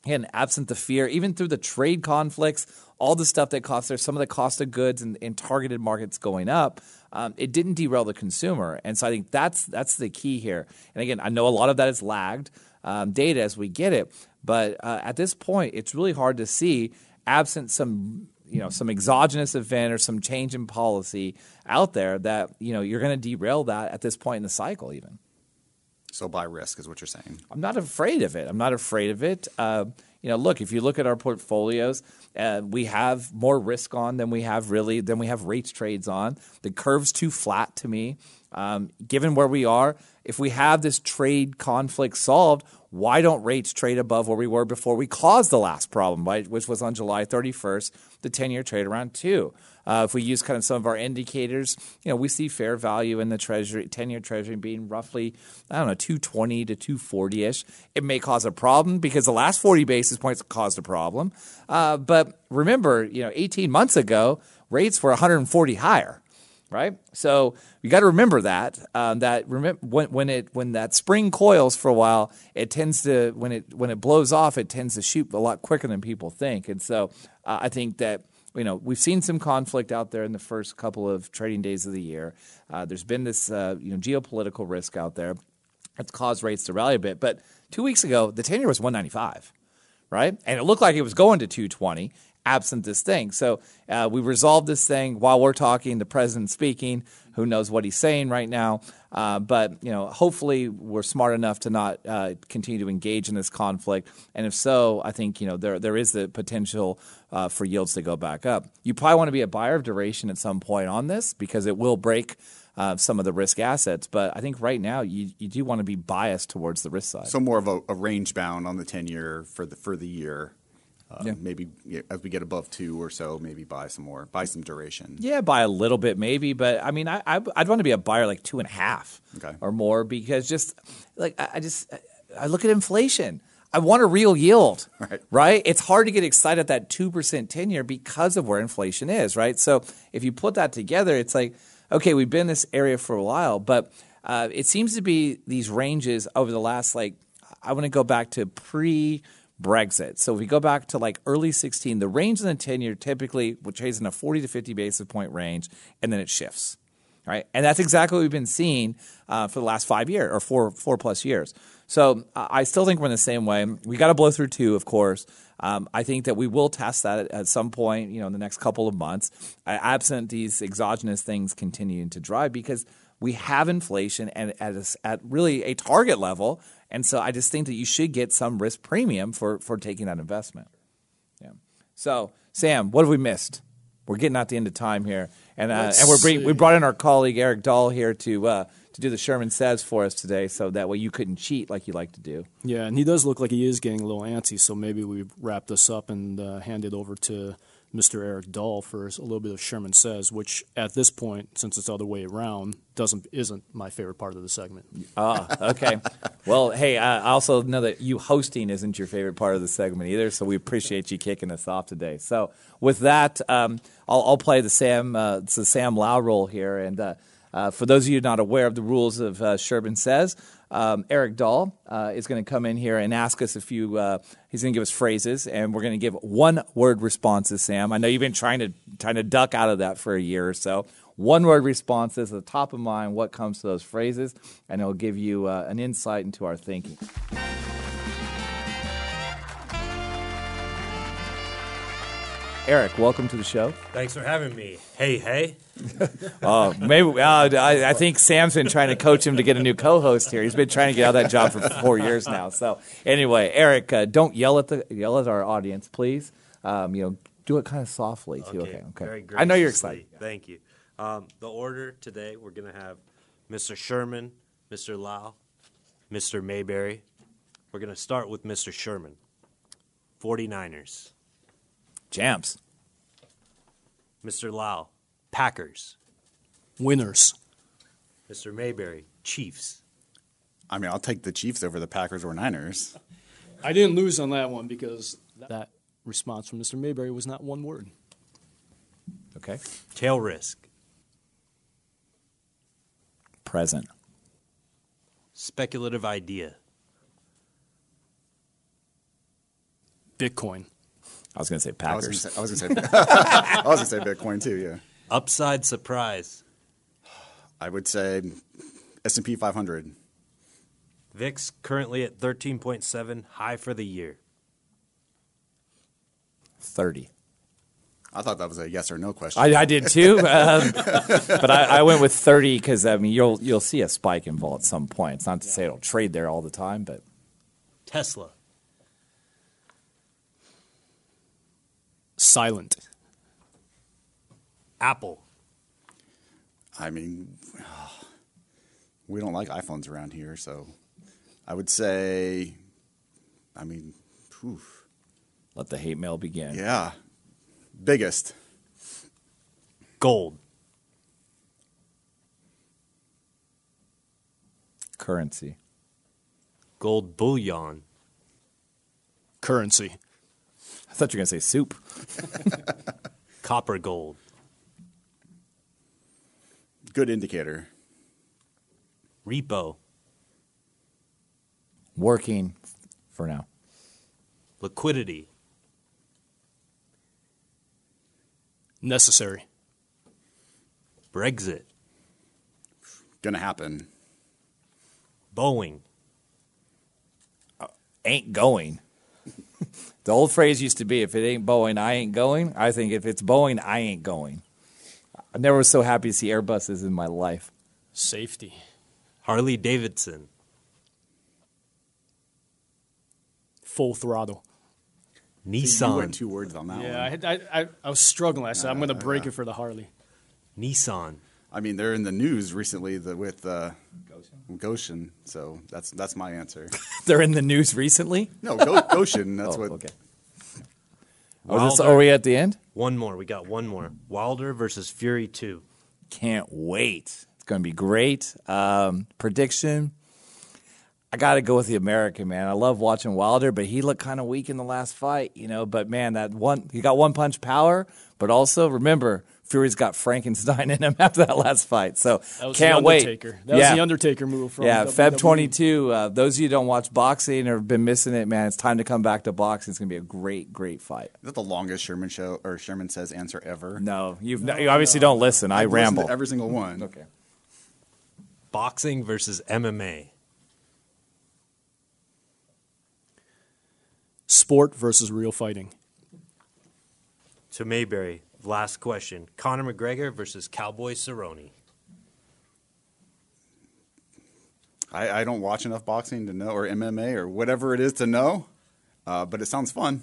again, absent the fear, even through the trade conflicts, all the stuff that costs there, some of the cost of goods and, and targeted markets going up, um, it didn't derail the consumer. And so I think that's that's the key here. And again, I know a lot of that is lagged um, data as we get it, but uh, at this point, it's really hard to see absent some you know some exogenous event or some change in policy out there that you know you're going to derail that at this point in the cycle even. So buy risk is what you're saying. I'm not afraid of it. I'm not afraid of it. Uh, you know look if you look at our portfolios uh, we have more risk on than we have really than we have rates trades on. The curve's too flat to me um, given where we are if we have this trade conflict solved why don't rates trade above where we were before we caused the last problem, right, which was on July 31st, the 10 year trade around two? Uh, if we use kind of some of our indicators, you know, we see fair value in the treasury, 10 year treasury being roughly, I don't know, 220 to 240 ish. It may cause a problem because the last 40 basis points caused a problem. Uh, but remember, you know, 18 months ago, rates were 140 higher right? So you got to remember that um, that remember when, when it when that spring coils for a while, it tends to when it when it blows off, it tends to shoot a lot quicker than people think, and so uh, I think that. You know, we've seen some conflict out there in the first couple of trading days of the year. Uh, there's been this, uh, you know, geopolitical risk out there. It's caused rates to rally a bit. But two weeks ago, the 10 year was 195 right? And it looked like it was going to 220 absent this thing. So uh, we resolved this thing while we're talking. The president speaking. Who knows what he's saying right now? Uh, but you know, hopefully, we're smart enough to not uh, continue to engage in this conflict. And if so, I think you know there there is the potential uh, for yields to go back up. You probably want to be a buyer of duration at some point on this because it will break. Uh, some of the risk assets. But I think right now you, you do want to be biased towards the risk side. So more of a, a range bound on the ten year for the for the year. Uh, yeah. Maybe as we get above two or so, maybe buy some more, buy some duration. Yeah, buy a little bit maybe, but I mean, I, I would want to be a buyer like two and a half okay. or more because just like I, I just I look at inflation. I want a real yield, [LAUGHS] Right. right? It's hard to get excited at that 2% 10 year because of where inflation is, right? So if you put that together, it's like, okay, we've been in this area for a while, but uh, it seems to be these ranges over the last, like, I want to go back to pre Brexit. So if we go back to like early 16, the range in the 10 year typically which trades in a 40 to 50 basis point range, and then it shifts right? And that's exactly what we've been seeing uh, for the last five years or four four plus years. So uh, I still think we're in the same way. We got to blow through two, of course. Um, I think that we will test that at, some point, you know, in the next couple of months, absent these exogenous things continuing to drive, because we have inflation and at, a, at really a target level. And so I just think that you should get some risk premium for for taking that investment. Yeah. So Sam, what have we missed? We're getting out the end of time here, and uh, and we're bring, we brought in our colleague Eric Dahl here to uh, to do the Sherman Says for us today, so that way you couldn't cheat like you like to do. Yeah, and he does look like he is getting a little antsy, so maybe we wrap this up and uh, hand it over to Mr. Eric Dahl for a little bit of Sherman Says, which at this point, since it's the other way around, doesn't isn't my favorite part of the segment. Ah, okay. well, hey, I also know that you hosting isn't your favorite part of the segment either, so we appreciate you kicking us off today. So, with that, um, I'll, I'll play the Sam uh, the Sam Lau role here, and uh, uh, for those of you not aware of the rules of uh, Sherman Says, um, Eric Dahl uh, is going to come in here and ask us a few. Uh, he's going to give us phrases, and we're going to give one word responses. Sam, I know you've been trying to trying to duck out of that for a year or so. One word responses at the top of mind. What comes to those phrases, and it'll give you uh, an insight into our thinking. Eric, welcome to the show. Thanks for having me. Hey, hey. [LAUGHS] Oh, maybe uh, I, I think Sam's been trying to coach him to get a new co-host here. He's been trying to get out of that job for four years now. So anyway, Eric, uh, don't yell at the yell at our audience, please. Um, you know, do it kind of softly too. Okay, okay. Very I know you're excited. Thank you. Um, the order today, we're going to have Mr. Sherman, Mr. Lau, Mr. Mayberry. We're going to start with Mr. Sherman. 49ers. Jams. Mr. Lau, Packers. Winners. Mr. Mayberry, Chiefs. I mean, I'll take the Chiefs over the Packers or Niners. I didn't lose on that one because that response from Mr. Mayberry was not one word. Okay. Tail risk. Present. Speculative idea. Bitcoin. I was going to say Packers. I was gonna say, [LAUGHS] I was gonna say Bitcoin too. Yeah, Upside surprise. I would say S and P 500. VIX currently at 13.7, high for the year. Thirty. I thought that was a yes or no question. I, I did too, [LAUGHS] um, but I, I went with thirty because I mean you'll you'll see a spike in vol at some point. It's not to say it'll trade there all the time, but Tesla. Silent. Apple. I mean, [SIGHS] we don't like iPhones around here, so I would say, I mean, whew, let the hate mail begin. yeah, biggest. Gold. Currency. Gold bullion. Currency. I thought you were going to say soup. [LAUGHS] Copper gold. Good indicator. Repo. Working for now. Liquidity. Necessary. Brexit. Gonna happen. Boeing. Uh, ain't going. The old phrase used to be if it ain't Boeing, I ain't going. I think if it's Boeing, I ain't going. I never was so happy to see Airbuses in my life. Safety. Harley Davidson. Full throttle. You Nissan. went two words on that Yeah, one. I, had- I, I, I was struggling. I said, I'm going to break it for the Harley. Nissan. I mean, they're in the news recently the, with uh, Ghosn, so that's that's my answer. [LAUGHS] They're in the news recently. No, Go, Ghosn. [LAUGHS] That's oh, what. okay. Oh, this, Wilder. are we at the end? One more. We got one more. Wilder versus Fury 2. Can't wait. It's going to be great. Um, prediction. I got to go with the American man. I love watching Wilder, but he looked kind of weak in the last fight, you know. But man, that one he got one punch power, but also remember Fury's got Frankenstein in him [LAUGHS] after that last fight. So That was can't wait. That yeah. was the Undertaker move from yeah, WWE. Feb 22. Uh, those of you who don't watch boxing or have been missing it, man, it's time to come back to boxing. It's going to be a great, great fight. Is that the longest Sherman show or Sherman says answer ever? No, you've you obviously don't listen. I I've ramble. to every single one. okay. Boxing versus MMA. Sport versus real fighting. To Mayberry, last question. Conor McGregor versus Cowboy Cerrone. I, I don't watch enough boxing to know, or MMA, or whatever it is to know. Uh, but it sounds fun.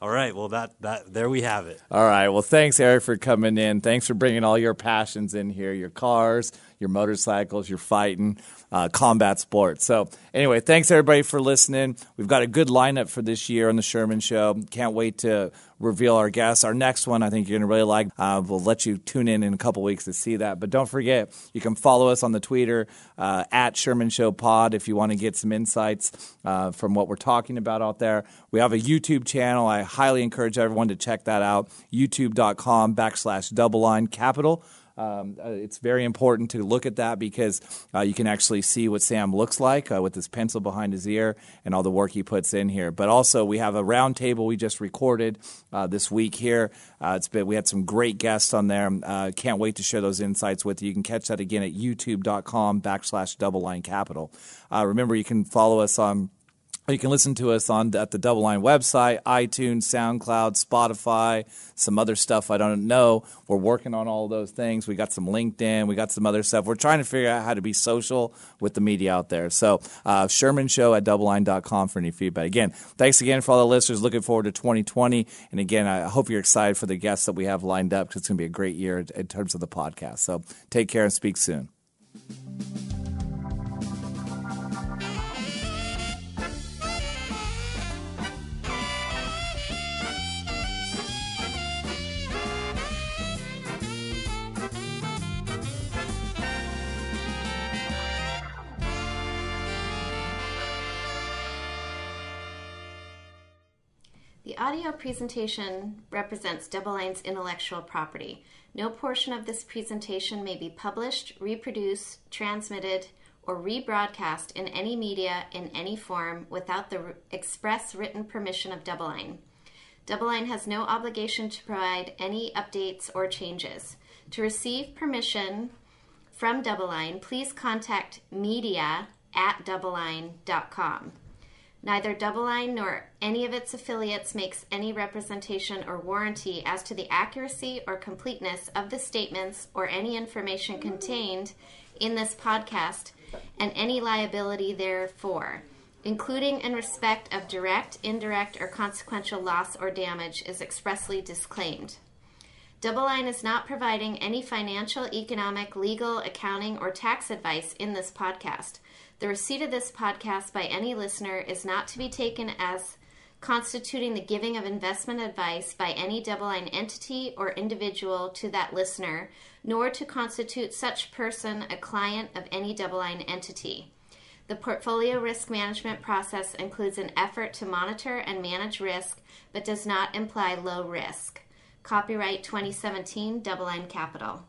All right, well that that there we have it. All right. Well, thanks, Eric, for coming in. Thanks for bringing all your passions in here your cars, your motorcycles, your fighting, uh, combat sports. So, anyway, thanks, everybody, for listening. We've got a good lineup for this year on The Sherman Show. Can't wait to reveal our guests. Our next one, I think you're going to really like. Uh, we'll let you tune in in a couple weeks to see that. But don't forget, you can follow us on the Twitter uh, at Sherman Show Pod if you want to get some insights uh, from what we're talking about out there. We have a YouTube channel. I highly encourage everyone to check that out. YouTube.com backslash DoubleLine capital. Um, uh, it's very important to look at that because uh, you can actually see what Sam looks like uh, with his pencil behind his ear and all the work he puts in here. But also, we have a roundtable we just recorded uh, this week here. Uh, it's been we had some great guests on there. Uh, can't wait to share those insights with you. You can catch that again at YouTube.com backslash DoubleLine capital. Remember, you can follow us on. You can listen to us on at the DoubleLine website, iTunes, SoundCloud, Spotify, some other stuff I don't know. We're working on all those things. We got some LinkedIn, we got some other stuff. We're trying to figure out how to be social with the media out there. So, uh, Sherman Show at doubleline.com for any feedback. Again, thanks again for all the listeners. Looking forward to 2020. And again, I hope you're excited for the guests that we have lined up because it's going to be a great year in terms of the podcast. So, take care and speak soon. Presentation represents DoubleLine's intellectual property. No portion of this presentation may be published, reproduced, transmitted, or rebroadcast in any media in any form without the express written permission of DoubleLine. Double Line has no obligation to provide any updates or changes. To receive permission from DoubleLine, please contact media at doubleline.com. Neither DoubleLine nor any of its affiliates makes any representation or warranty as to the accuracy or completeness of the statements or any information contained in this podcast and any liability therefor, including in respect of direct, indirect, or consequential loss or damage, is expressly disclaimed. DoubleLine is not providing any financial, economic, legal, accounting, or tax advice in this podcast. The receipt of this podcast by any listener is not to be taken as constituting the giving of investment advice by any DoubleLine entity or individual to that listener, nor to constitute such person a client of any DoubleLine entity. The portfolio risk management process includes an effort to monitor and manage risk, but does not imply low risk. Copyright 2017 DoubleLine Capital.